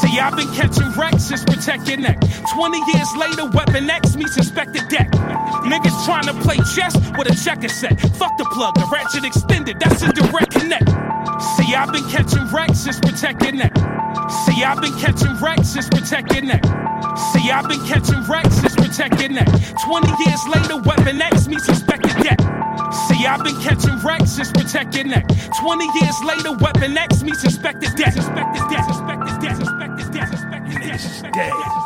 See, I've been catching wrecks since protect your neck. 20 years later, Weapon X meets Inspector Deck. Niggas trying to play chess with a checker set. Fuck the plug, the ratchet extended, that's a direct connect. See, I've been catching wrecks since protecting that. See, I've been catching wrecks since protecting that. See, I've been catching wrecks since protecting that. 20 years later, Weapon X me suspected that. See, I've been catching wrecks since protecting that. 20 years later, Weapon X me suspected that. Suspected that. Suspected that. Suspected that. Suspected that. Suspected.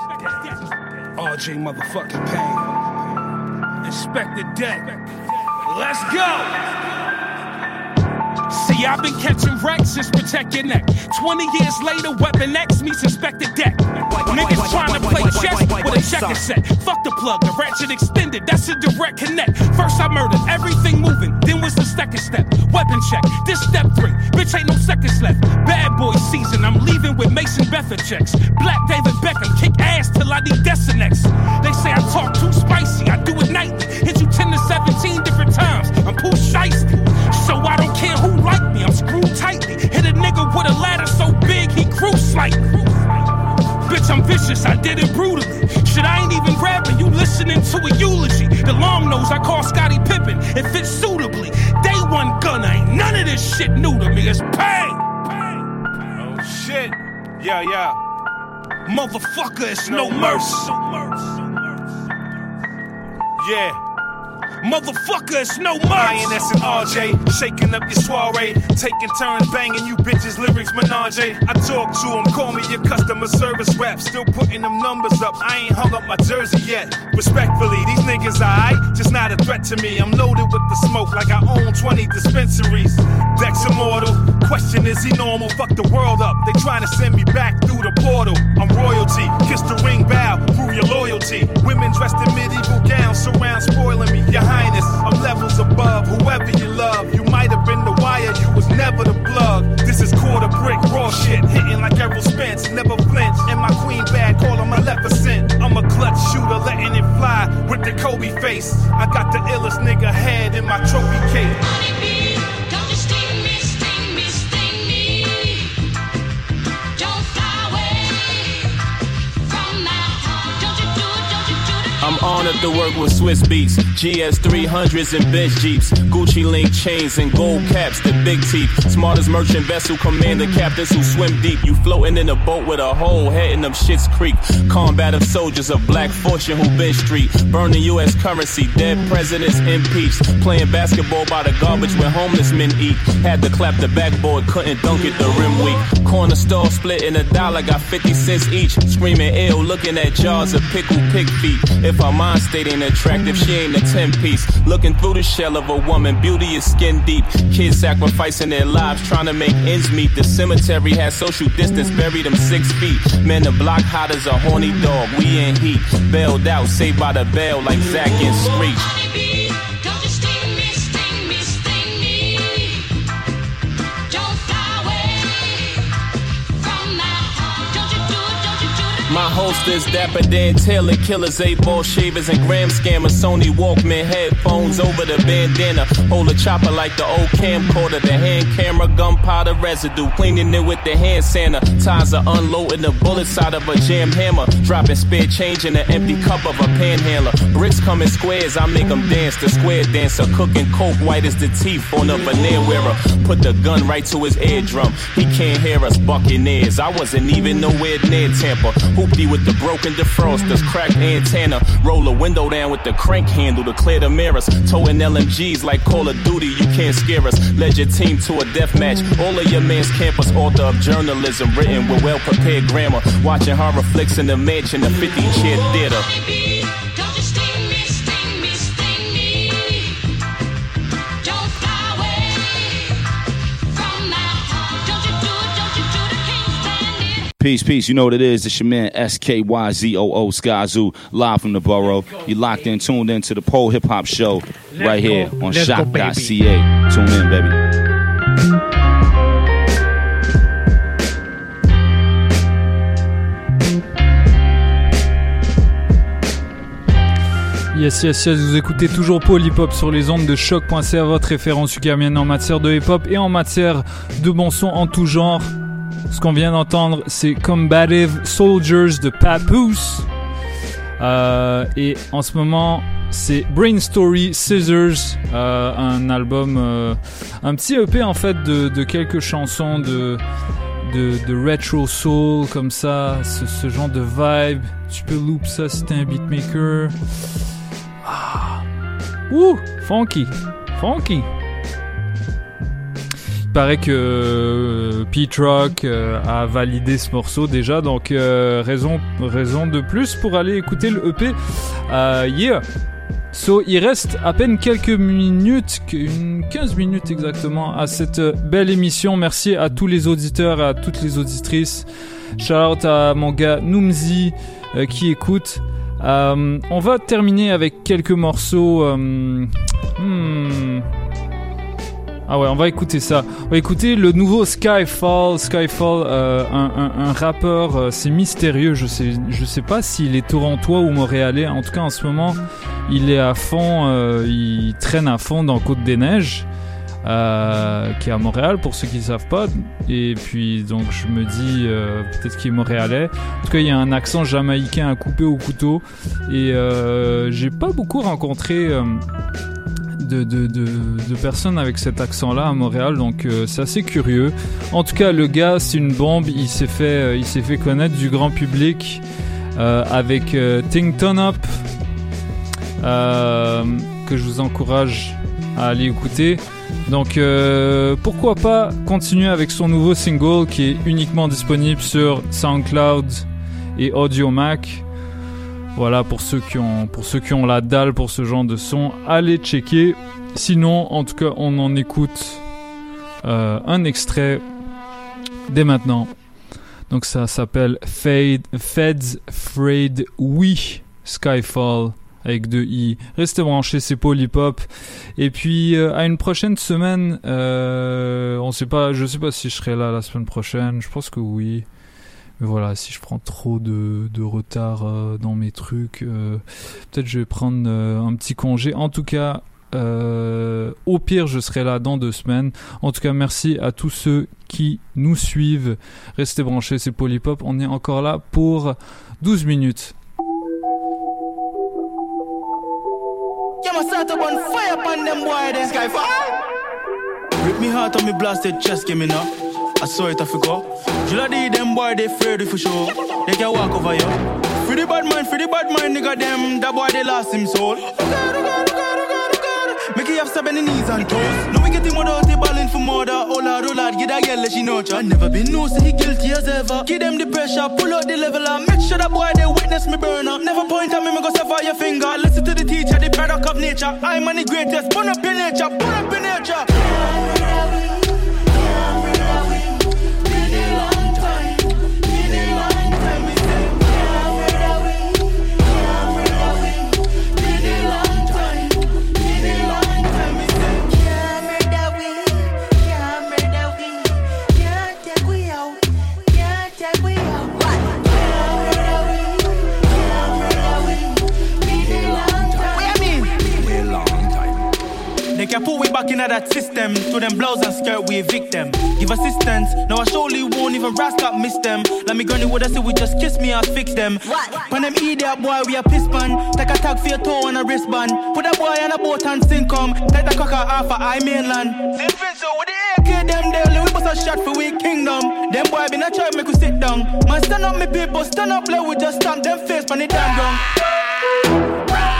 RJ motherfucking pain. Inspected deck. Let's go. See, I've been catching wrecks since protect your neck. 20 years later, Weapon X meets Inspector Deck. Niggas trying to play chess with a checker set. Fuck the plug, the ratchet extended, that's a direct connect. First I murdered everything moving, then was the second step. Weapon check, this step three, bitch ain't no seconds left. Bad boy season, I'm leaving with Mason Betha checks. Black David Beckham, kick ass till I need Desinex. They say I talk too spicy, I do it nightly. Hit you 10 to 17 different times, I'm Pooh Shiesty. So I don't care who nigga with a ladder so big he cruise like. Bitch, I'm vicious, I did it brutally. Shit, I ain't even rapping, you listening to a eulogy. The long nose I call Scotty Pippen, it fits suitably. Day one gunner, ain't none of this shit new to me, it's pain. Oh shit, yeah, yeah. Motherfucker, it's no, no mercy. Yeah. Motherfucker, it's no merch. INS and RJ, shaking up your soiree. Taking turns banging you bitches, lyrics menage. I talk to them, call me your customer service rep. Still putting them numbers up. I ain't hung up my jersey yet. Respectfully, these niggas alright, just not a threat to me. I'm loaded with the smoke like I own 20 dispensaries. Dex immortal, question is he normal? Fuck the world up. They trying to send me back through the portal. I'm royalty, kiss the ring, bow, prove your loyalty. Women dressed in medieval gowns surround spoiling me. Your highness, I'm levels above whoever you love. You might have been the wire, you was never the plug. This is quarter brick, raw shit, hitting like Errol Spence, never flinch. And my queen bag, calling my Leficent. I'm a clutch shooter, letting it fly with the Kobe face. I got the illest nigga head in my trophy case. I'm honored to work with Swiss Beats, GS 300s and bench Jeeps, Gucci link chains and gold caps, the big teeth. Smartest merchant vessel commander captains who swim deep. You floating in a boat with a hole heading up Shit's Creek. Combat of soldiers of black fortune who been street, burning U.S. currency, dead presidents impeached. Playing basketball by the garbage where homeless men eat. Had to clap the backboard, couldn't dunk it, the rim weak. Corner store split in a dollar, got 50 cents each. Screaming ill, looking at jars of pickle pig feet. If her mind state ain't attractive, she ain't a 10 piece. Looking through the shell of a woman, beauty is skin deep. Kids sacrificing their lives trying to make ends meet. The cemetery has social distance, buried them six feet. Men, the block hot as a horny dog. We in heat, bailed out, saved by the bell like Zack and Screech. My host is Dapper Dan Taylor, killers, eight ball shavers, and gram scammers. Sony Walkman headphones over the bandana. Hold a chopper like the old camcorder. The hand camera, gunpowder residue. Cleaning it with the hand sander. Ties are unloading the bullets out of a jam hammer. Dropping spare change in an empty cup of a panhandler. Bricks come in squares, I make them dance. The square dancer, cooking coke white as the teeth on a veneer wearer. Put the gun right to his eardrum. He can't hear us buccaneers. I wasn't even nowhere near Tampa. Hoopty with the broken defrosters, cracked antenna. Roll a window down with the crank handle to clear the mirrors. Towing LMGs like Call of Duty, you can't scare us. Led your team to a death match. All of your man's campus, author of journalism, written with well prepared grammar. Watching horror flicks in the mansion, the 50 chair theater. Peace, peace. You know what it is. It's your man SKYZOO Skyzoo live from the borough. You locked in, tuned in to the Pole Hip Hop Show right here on Let's go, shock.ca. Tune in, baby. Yes, yes, yes, vous écoutez toujours Paul Hip Hop sur les ondes de choc.ca, votre référence ukrainienne en matière de hip hop et en matière de bon son en tout genre. Ce qu'on vient d'entendre, c'est Combative Soldiers de Papoose. Euh, et en ce moment, c'est Brain Story Scissors, euh, un album, euh, un petit EP en fait de, quelques chansons de, de, retro soul comme ça, ce, genre de vibe. Tu peux loop ça si un beatmaker. Ah. Ouh, funky, funky. Paraît que euh, Pete Rock euh, a validé ce morceau déjà, donc euh, raison, raison de plus pour aller écouter le EP. Yeah. So, il reste à peine quelques minutes, une 15 minutes exactement, à cette belle émission. Merci à tous les auditeurs, à toutes les auditrices. Shout out à mon gars Noomzi euh, qui écoute. On va terminer avec quelques morceaux. euh, hmm. Ah ouais, on va écouter ça. On va écouter le nouveau Skyfall. Skyfall, euh, un, rappeur, euh, c'est mystérieux. Je sais, je sais pas s'il est torontois ou montréalais. En tout cas, en ce moment, il est à fond. euh, il traîne à fond dans Côte des Neiges, qui est à Montréal pour ceux qui ne savent pas. Et puis donc je me dis peut-être qu'il est montréalais. En tout cas, il y a un accent jamaïcain à couper au couteau. Et j'ai pas beaucoup rencontré. De, personnes avec cet accent-là à Montréal, donc euh, c'est assez curieux. En tout cas, le gars, c'est une bombe. Il s'est fait, euh, fait connaître du grand public euh, avec Ting Ton Up, que je vous encourage à aller écouter. Donc pourquoi pas continuer avec son nouveau single qui est uniquement disponible sur SoundCloud et Audio Mac. Voilà pour ceux qui ont pour ceux qui ont la dalle pour ce genre de son, allez checker. Sinon, en tout cas, on en écoute euh, un extrait dès maintenant. Donc ça s'appelle Feds Frayed We Skyfall avec deux i. Restez branchés, c'est Polypop. Et puis euh, à une prochaine semaine. Euh, on sait pas, je sais pas si je serai là la semaine prochaine. Je pense que oui. Mais voilà, si je prends trop de, de retard euh, dans mes trucs, euh, peut-être je vais prendre euh, un petit congé. En tout cas, euh, au pire, je serai là dans deux semaines. En tout cas, merci à tous ceux qui nous suivent. Restez branchés, c'est Polypop. On est encore là pour 12 minutes. Rip me heart on me blasted chest, give me now. I saw it, I forgot. Lot need them boy, they afraid for sure. They can walk over you. Free the bad mind, free the bad mind, nigga them. That boy, they lost him soul. Make it have seven knees and toes. No, we get him without the ballin' for murder. Oh lord, oh get that girl, let she know. I never been no, so he guilty as ever. Give them the pressure, pull out the level up. Make sure that boy, they witness me burn up. Never point at me, me go sever your finger. Listen to the teacher, the product of nature. I'm on the greatest, burn up in nature, burn up in nature. They can put we back into that system. To them blouse and skirt, we evict them. Give assistance. Now I surely won't even rise up miss them. Let me granny what I say, we just kiss me, I'll fix them. When them idiot boy, we a piss pan. Take a tag for your toe and a wristband. Put a boy on a boat and sink come. Let the cocker off a I mainland. St. Vincent with the AK, them daily, we bust a shot for we kingdom. Them boy been a try make we sit down. Man, stand up, me people, stand up, let we just stamp them face on the damn ground.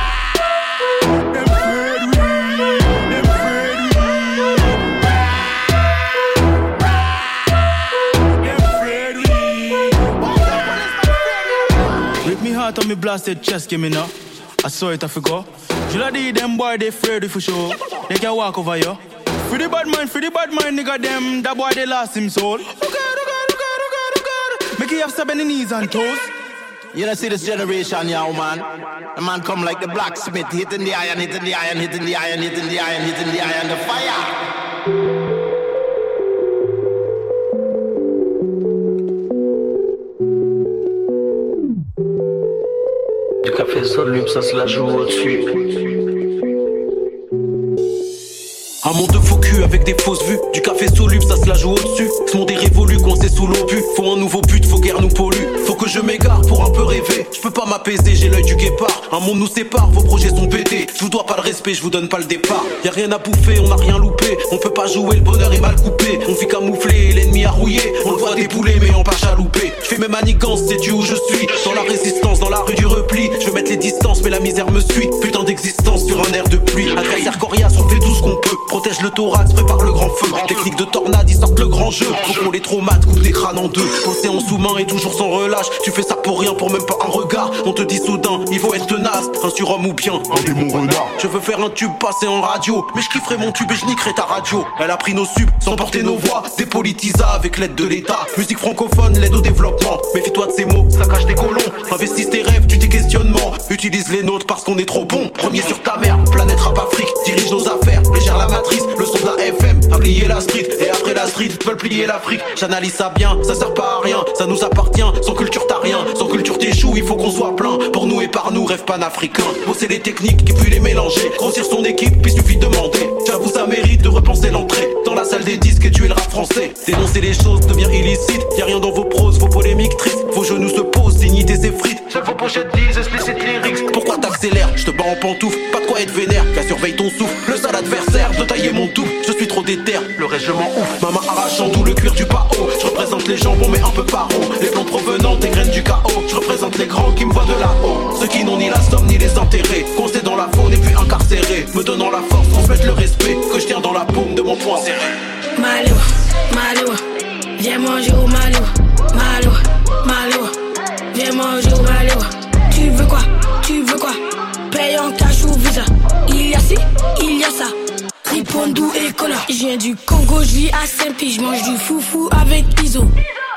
Me on me blasted chest, give me now. I saw it, I forgot. You lot need them boy, they afraid for sure. They can walk over you. Free the bad mind, free the bad mind, nigga them. That boy they lost him soul. Oh God, oh God, oh God, oh God. Oh oh Make you have seven knees and toes. You don't see this generation, yeah, man. A man come like the blacksmith, hitting the iron, hitting the iron, hitting the iron, hitting the iron, hitting the iron, the fire. Du café soluble, ça se la joue au-dessus. Un monde de faux cul avec des fausses vues. Du café soluble, ça se la joue au-dessus. Ce monde est révolu, coincé sous l'obus. Faut un nouveau but, faut guère nous pollue. Faut que je m'égare pour un peu rêver. Je peux pas m'apaiser, j'ai l'œil du guépard. Un monde nous sépare, vos projets sont pétés. Je vous dois pas le respect, je vous donne pas le départ. Y a rien à bouffer, on a rien loupé. On peut pas jouer, le bonheur est mal coupé. On vit camouflé, l'ennemi a rouillé. On le voit débouler, mais on pas chaloupé. Je fais mes manigances, c'est tu où je suis. Dans la résistance, dans la rue du repli. Je veux mettre les distances, mais la misère me suit. Putain d'existence sur un air de pluie. Adversaire coriace, on fait tout ce qu'on. Protège le thorax, prépare le grand feu. Technique de tornade, ils sortent le grand jeu. Faut qu'on les traumates, coupe des crânes en deux. Océan sous-main et toujours sans relâche. Tu fais ça pour rien, pour même pas un regard. On te dit soudain, il faut être tenace. Un surhomme ou bien un démon renard. Je veux faire un tube passé en radio. Mais je kifferai mon tube et je niquerai ta radio. Elle a pris nos subs, sans porter nos voix. Dépolitisa avec l'aide de l'État. Musique francophone, l'aide au développement. Méfie-toi de ces mots, ça cache des colons. Investis tes rêves, tu tes questionnements. Utilise les nôtres parce qu'on est trop bon. Premier sur ta mère, planète rap Afrique. Dirige nos affaires, légère la matrice. Le son de la FM, a plié la street. Et après la street, veulent plier l'Afrique. J'analyse ça bien, ça sert pas à rien. Ça nous appartient, sans culture t'as rien. Sans culture t'échoues, il faut qu'on soit plein. Pour nous et par nous, rêve panafricain. Bosser les techniques et puis les mélanger. Grossir son équipe, il suffit de demander. J'avoue, ça mérite de repenser l'entrée. Dans la salle des disques et tuer le rap français. Dénoncer les choses devient illicite. Y'a rien dans vos proses, vos polémiques tristes. Vos genoux se posent, dignité s'effrite. Chaque vos pochettes disent explicite lyrics. Pourquoi t'accélères? Je te bats en pantoufle, pas de quoi être vénère. Qu'à surveille ton souffle, le sale adversaire de tailler mon tout. Je suis trop déter, le reste je m'en ouf. Maman arrachant tout le cuir du pao. Je représente les jambons mais un peu paro. Les plans provenant des graines du chaos. Je représente les grands qui me voient de là-haut. Ceux qui n'ont ni la somme ni les enterrés. Constés dans la faune et puis incarcérés. Me donnant la force, transmettre le respect que je tiens dans la paume de mon poing serré. Malo, Malo, viens manger au Malo, Malo, Malo, viens manger au Malo. Tu veux quoi? Tu veux quoi? Paye en cash ou visa. Il y a ci, il y a ça. Ripondou et cola. Je viens du Congo, je vis à Saint-Pi, je mange du foufou avec Iso.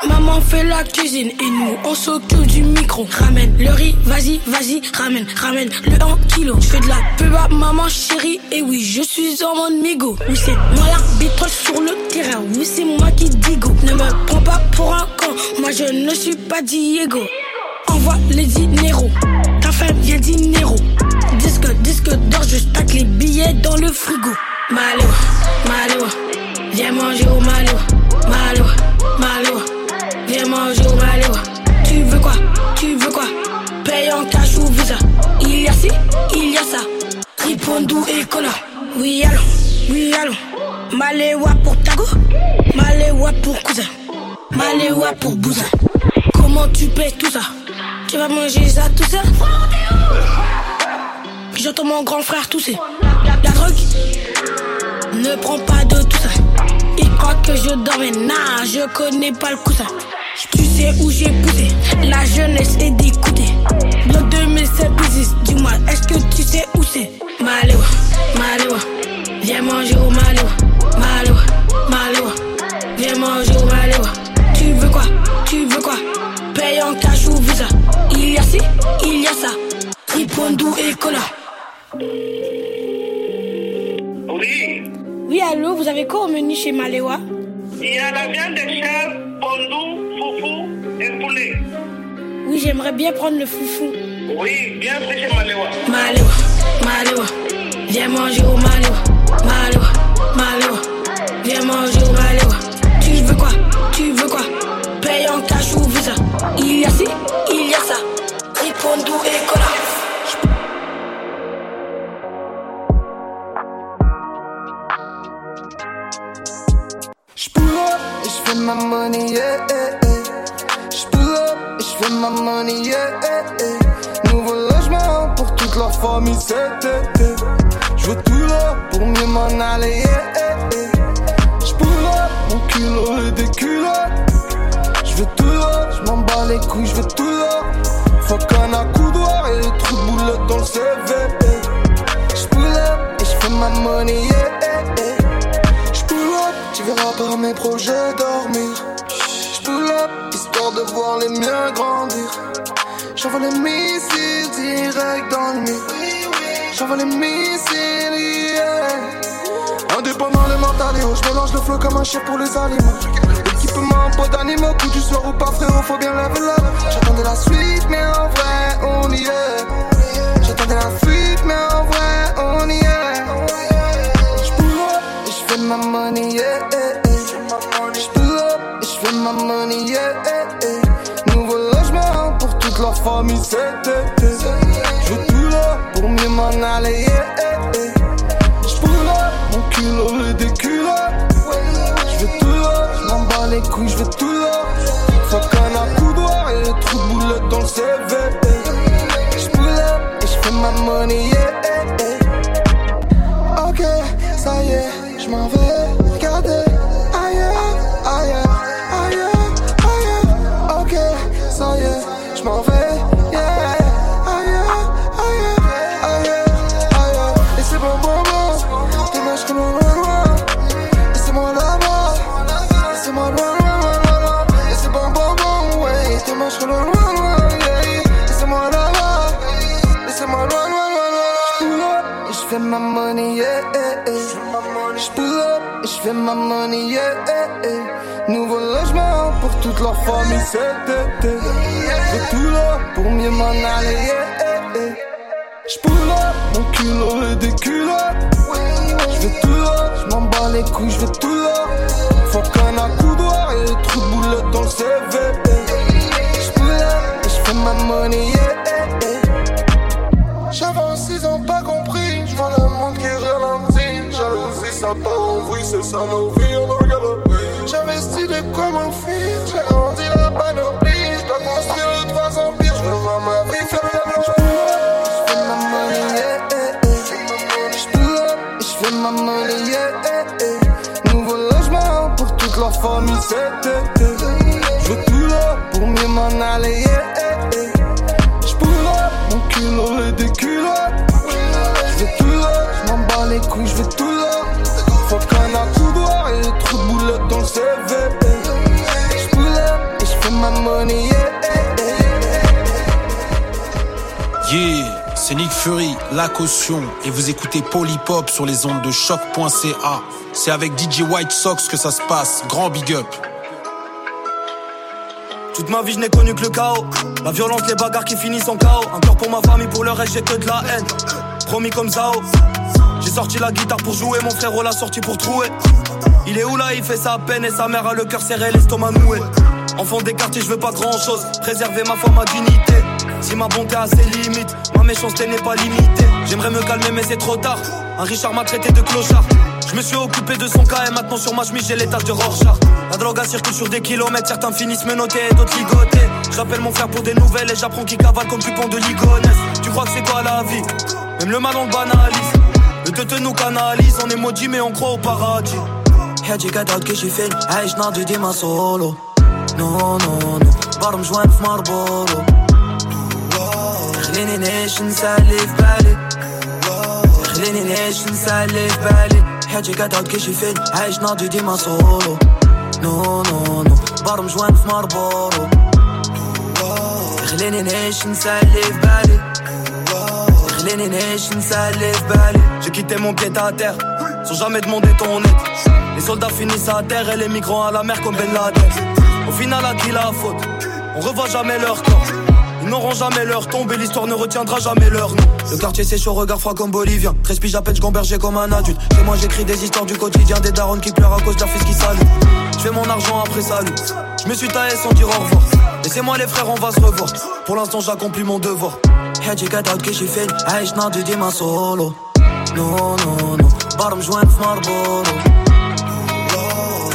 Maman fait la cuisine et nous on s'occupe du micro. Ramène le riz, vas-y, vas-y, ramène, ramène le 1 kilo. Je fais de la pub à maman chérie et oui, je suis en mode migo. Oui, c'est moi l'arbitre sur le terrain. Oui, c'est moi qui digo. Ne me prends pas pour un con, moi je ne suis pas Diego. Envoie les dineros, ta femme vient dinero. Disque, disque d'or, je stack les billets dans le frigo. Malo, malo, viens manger au malo, malo, malo, viens manger au malo. Tu veux quoi Tu veux quoi? Paye en cash ou visa. Il y a ci, il y a ça. Ripondou et cola. Oui, allons, oui, allons. Maléwa pour Tago, Maléwa pour cousin, Maléwa pour bousin. Comment tu payes tout ça? Tu vas manger ça tout ça J'entends mon grand frère tousser. Ne prends pas de tout ça. Il croit que je dormais. Nah, je connais pas le coussin. Tu sais où j'ai poussé. La jeunesse est d'écouter. Bloc 2007 business. Dis-moi, est-ce que tu sais où c'est? Maléwa, Maléwa. Viens manger au Maléwa. Maléwa, Maléwa. Viens manger au Maléwa. Tu veux quoi? Tu veux quoi? Paye en cash ou visa. Il y a ci, il y a ça. Ripondou et cola. Oui, Oui, allô, vous avez quoi au menu chez Maléwa il y a la viande de chair, pondou, foufou et poulet. Oui, j'aimerais bien prendre le foufou. Oui, bien fait chez Maléwa. Maléwa, Maléwa. Viens manger au Maléwa. Maléwa, Maléwa. Viens manger au Maléwa. Tu veux quoi? Tu veux quoi? Paye en cash ou visa. Il y a ci, il y a ça. Ripondou et cola. J'fais ma money, yeah, yeah. J'pull up et j'fais ma money, yeah, yeah. Nouveau logement pour toute la famille tout là pour mieux m'en aller, yeah. J'pull up mon culot et des culottes. J'veux tout là, j'm'en bats les couilles, j'veux tout là. Faut qu'un accoudoir et le trou de boulette dans le CV. J'pull up et j'fais ma money, yeah. Up, mes projets dormir. J'pull up, histoire de voir les miens grandir. J'envoie les missiles direct dans le mur. J'envoie les missiles, yeah. Indépendant les mentalios, j'mélange le flow comme un chef pour les aliments. Équipement, pot d'animaux, coup du soir ou pas frérot, faut bien laver la J'attendais la suite, mais en vrai, on y est. J'attendais la fuite, mais en cet été. J'veux tout là pour mieux m'en aller, yeah. Cet été. Tout là pour mieux m'en aller, yeah, yeah, yeah. J'pull up mon culot et des culottes. J'veux tout là, j'm'en bats les couilles, j'veux tout là. Faut qu'un accoudoir et le trou de boulette dans le CV. J'pull up et j'fais ma money. J'avance, ils ont pas compris. J'vois le monde qui ralentit. Jalousie, ça part en vrille, c'est ça nos vies, m'en aller, yeah, yeah, yeah. Up, mon culot et des culottes. Je veux tout là, je m'en bats les couilles, je veux tout là. Faut qu'on a tout droit et le trou de boulette dans le CV. Up et je fais ma money, yeah, Yeah, c'est Nick Fury, la caution, et vous écoutez Polypop sur les ondes de choc.ca. C'est avec DJ White Sox que ça se passe, grand big up. Ma vie je n'ai connu que le chaos. La violence, les bagarres qui finissent en chaos. Un cœur pour ma famille, pour le reste j'ai que de la haine. Promis comme Zao J'ai sorti la guitare pour jouer, mon frère l'a sorti pour trouer. Il est où là, il fait sa peine et sa mère a le cœur serré, l'estomac noué. Enfant des quartiers, je veux pas grand chose Préserver ma foi, ma dignité. Si ma bonté a ses limites, ma méchanceté n'est pas limitée. J'aimerais me calmer mais c'est trop tard. Un Richard m'a traité de clochard je me suis occupé de son cas et maintenant sur ma chemise j'ai l'étage de Rorschach La drogue a circule sur des kilomètres, certains finissent menottés et d'autres ligotés J'appelle mon frère pour des nouvelles et j'apprends qu'il cavale comme pupon de ligonesse Tu crois que c'est quoi la vie Même le mal on le banalise Le teuteux nous canalise, on est maudit mais on croit au paradis هادي قاعد كي شي فين عايش ناضي ديما سولو نو نو نو برم جوان في مربولو خليني نعيش نسى اللي في بالي خليني نعيش نسى اللي في بالي حياتي قاعد كي شي فين عايش ناضي ديما سولو نو نو نو برم جوان في مربولو خليني نعيش نسى اللي في بالي خليني نعيش نسى اللي في بالي J'ai quitté mon pied à terre sans jamais demander ton aide Les soldats finissent à terre et les migrants à la mer comme Ben Laden Au final à qui la faute On revoit jamais leur corps Ils n'auront jamais leur tombe et l'histoire ne retiendra jamais leur nom Le quartier c'est chaud, regard froid comme bolivien 13 piges à peine, j'gamberger comme un adulte Chez moi j'écris des histoires du quotidien Des darons qui pleurent à cause d'un fils qui salue Je fais mon argent après salut Je me suis taillé sans dire au revoir Laissez-moi les frères, on va se revoir Pour l'instant j'accomplis mon devoir حاجي قاعد كي شي فين عايش ناضي ديما سولو نو نو نو برم جوان في مربولو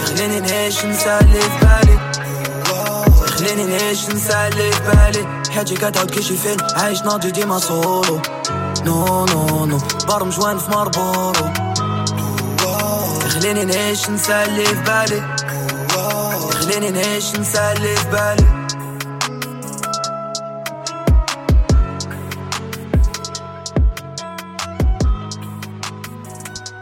خليني نعيش نسى اللي في بالي خليني نعيش نسى اللي في بالي حاجي قاعد كي شي فين عايش ناضي ديما سولو نو نو نو برم جوان في مربولو خليني نعيش نسى اللي في بالي خليني نعيش نسى اللي في بالي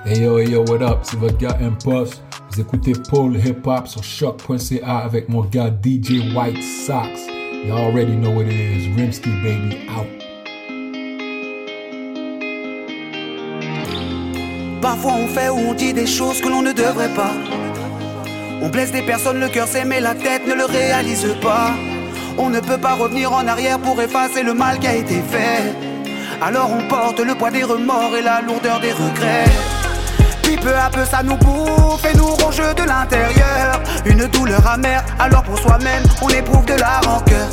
Hey yo, hey yo, what up? C'est votre gars Impost. Vous écoutez Paul Hip Hop sur choc.ca avec mon gars DJ White Sox. You already know what it is. Rimsky baby out. Parfois on fait ou on dit des choses que l'on ne devrait pas. On blesse des personnes, le cœur sait mais la tête ne le réalise pas. On ne peut pas revenir en arrière pour effacer le mal qui a été fait. Alors on porte le poids des remords et la lourdeur des regrets. Puis peu à peu ça nous bouffe et nous ronge de l'intérieur. Une douleur amère, alors pour soi-même on éprouve de la rancœur.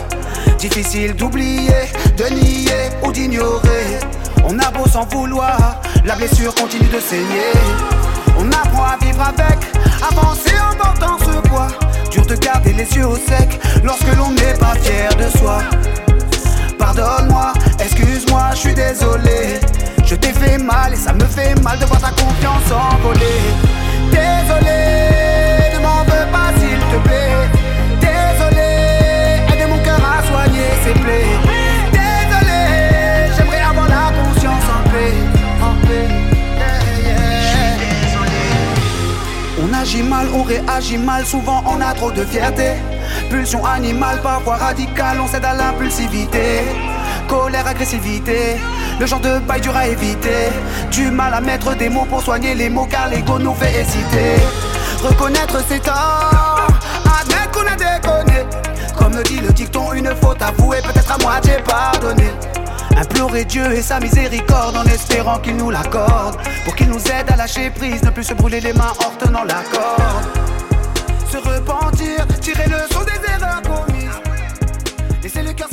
Difficile d'oublier, de nier ou d'ignorer. On a beau s'en vouloir, la blessure continue de saigner. On apprend à vivre avec, avancer en portant ce poids. Dur de garder les yeux au sec lorsque l'on n'est pas fier de soi. Pardonne-moi, excuse-moi, je suis désolé. Je t'ai fait mal et ça me fait mal de voir ta confiance s'envoler. Désolé, ne m'en veux pas s'il te plaît. Désolé, aide mon cœur à soigner ses plaies. Désolé, j'aimerais avoir la conscience en paix. En paix. On agit mal, on réagit mal, souvent on a trop de fierté. Pulsion animale, parfois radicale, on cède à l'impulsivité. Colère, agressivité, le genre de bail dur à éviter. Du mal à mettre des mots pour soigner les mots car l'ego nous fait hésiter. Reconnaître ses torts, admettre qu'on a déconné. Comme le dit le dicton, une faute avouée, peut-être à moitié pardonnée. Implorer Dieu et sa miséricorde en espérant qu'il nous l'accorde. Pour qu'il nous aide à lâcher prise, ne plus se brûler les mains en retenant la corde. Se repentir, tirer le son des erreurs commises. Laisser le cœur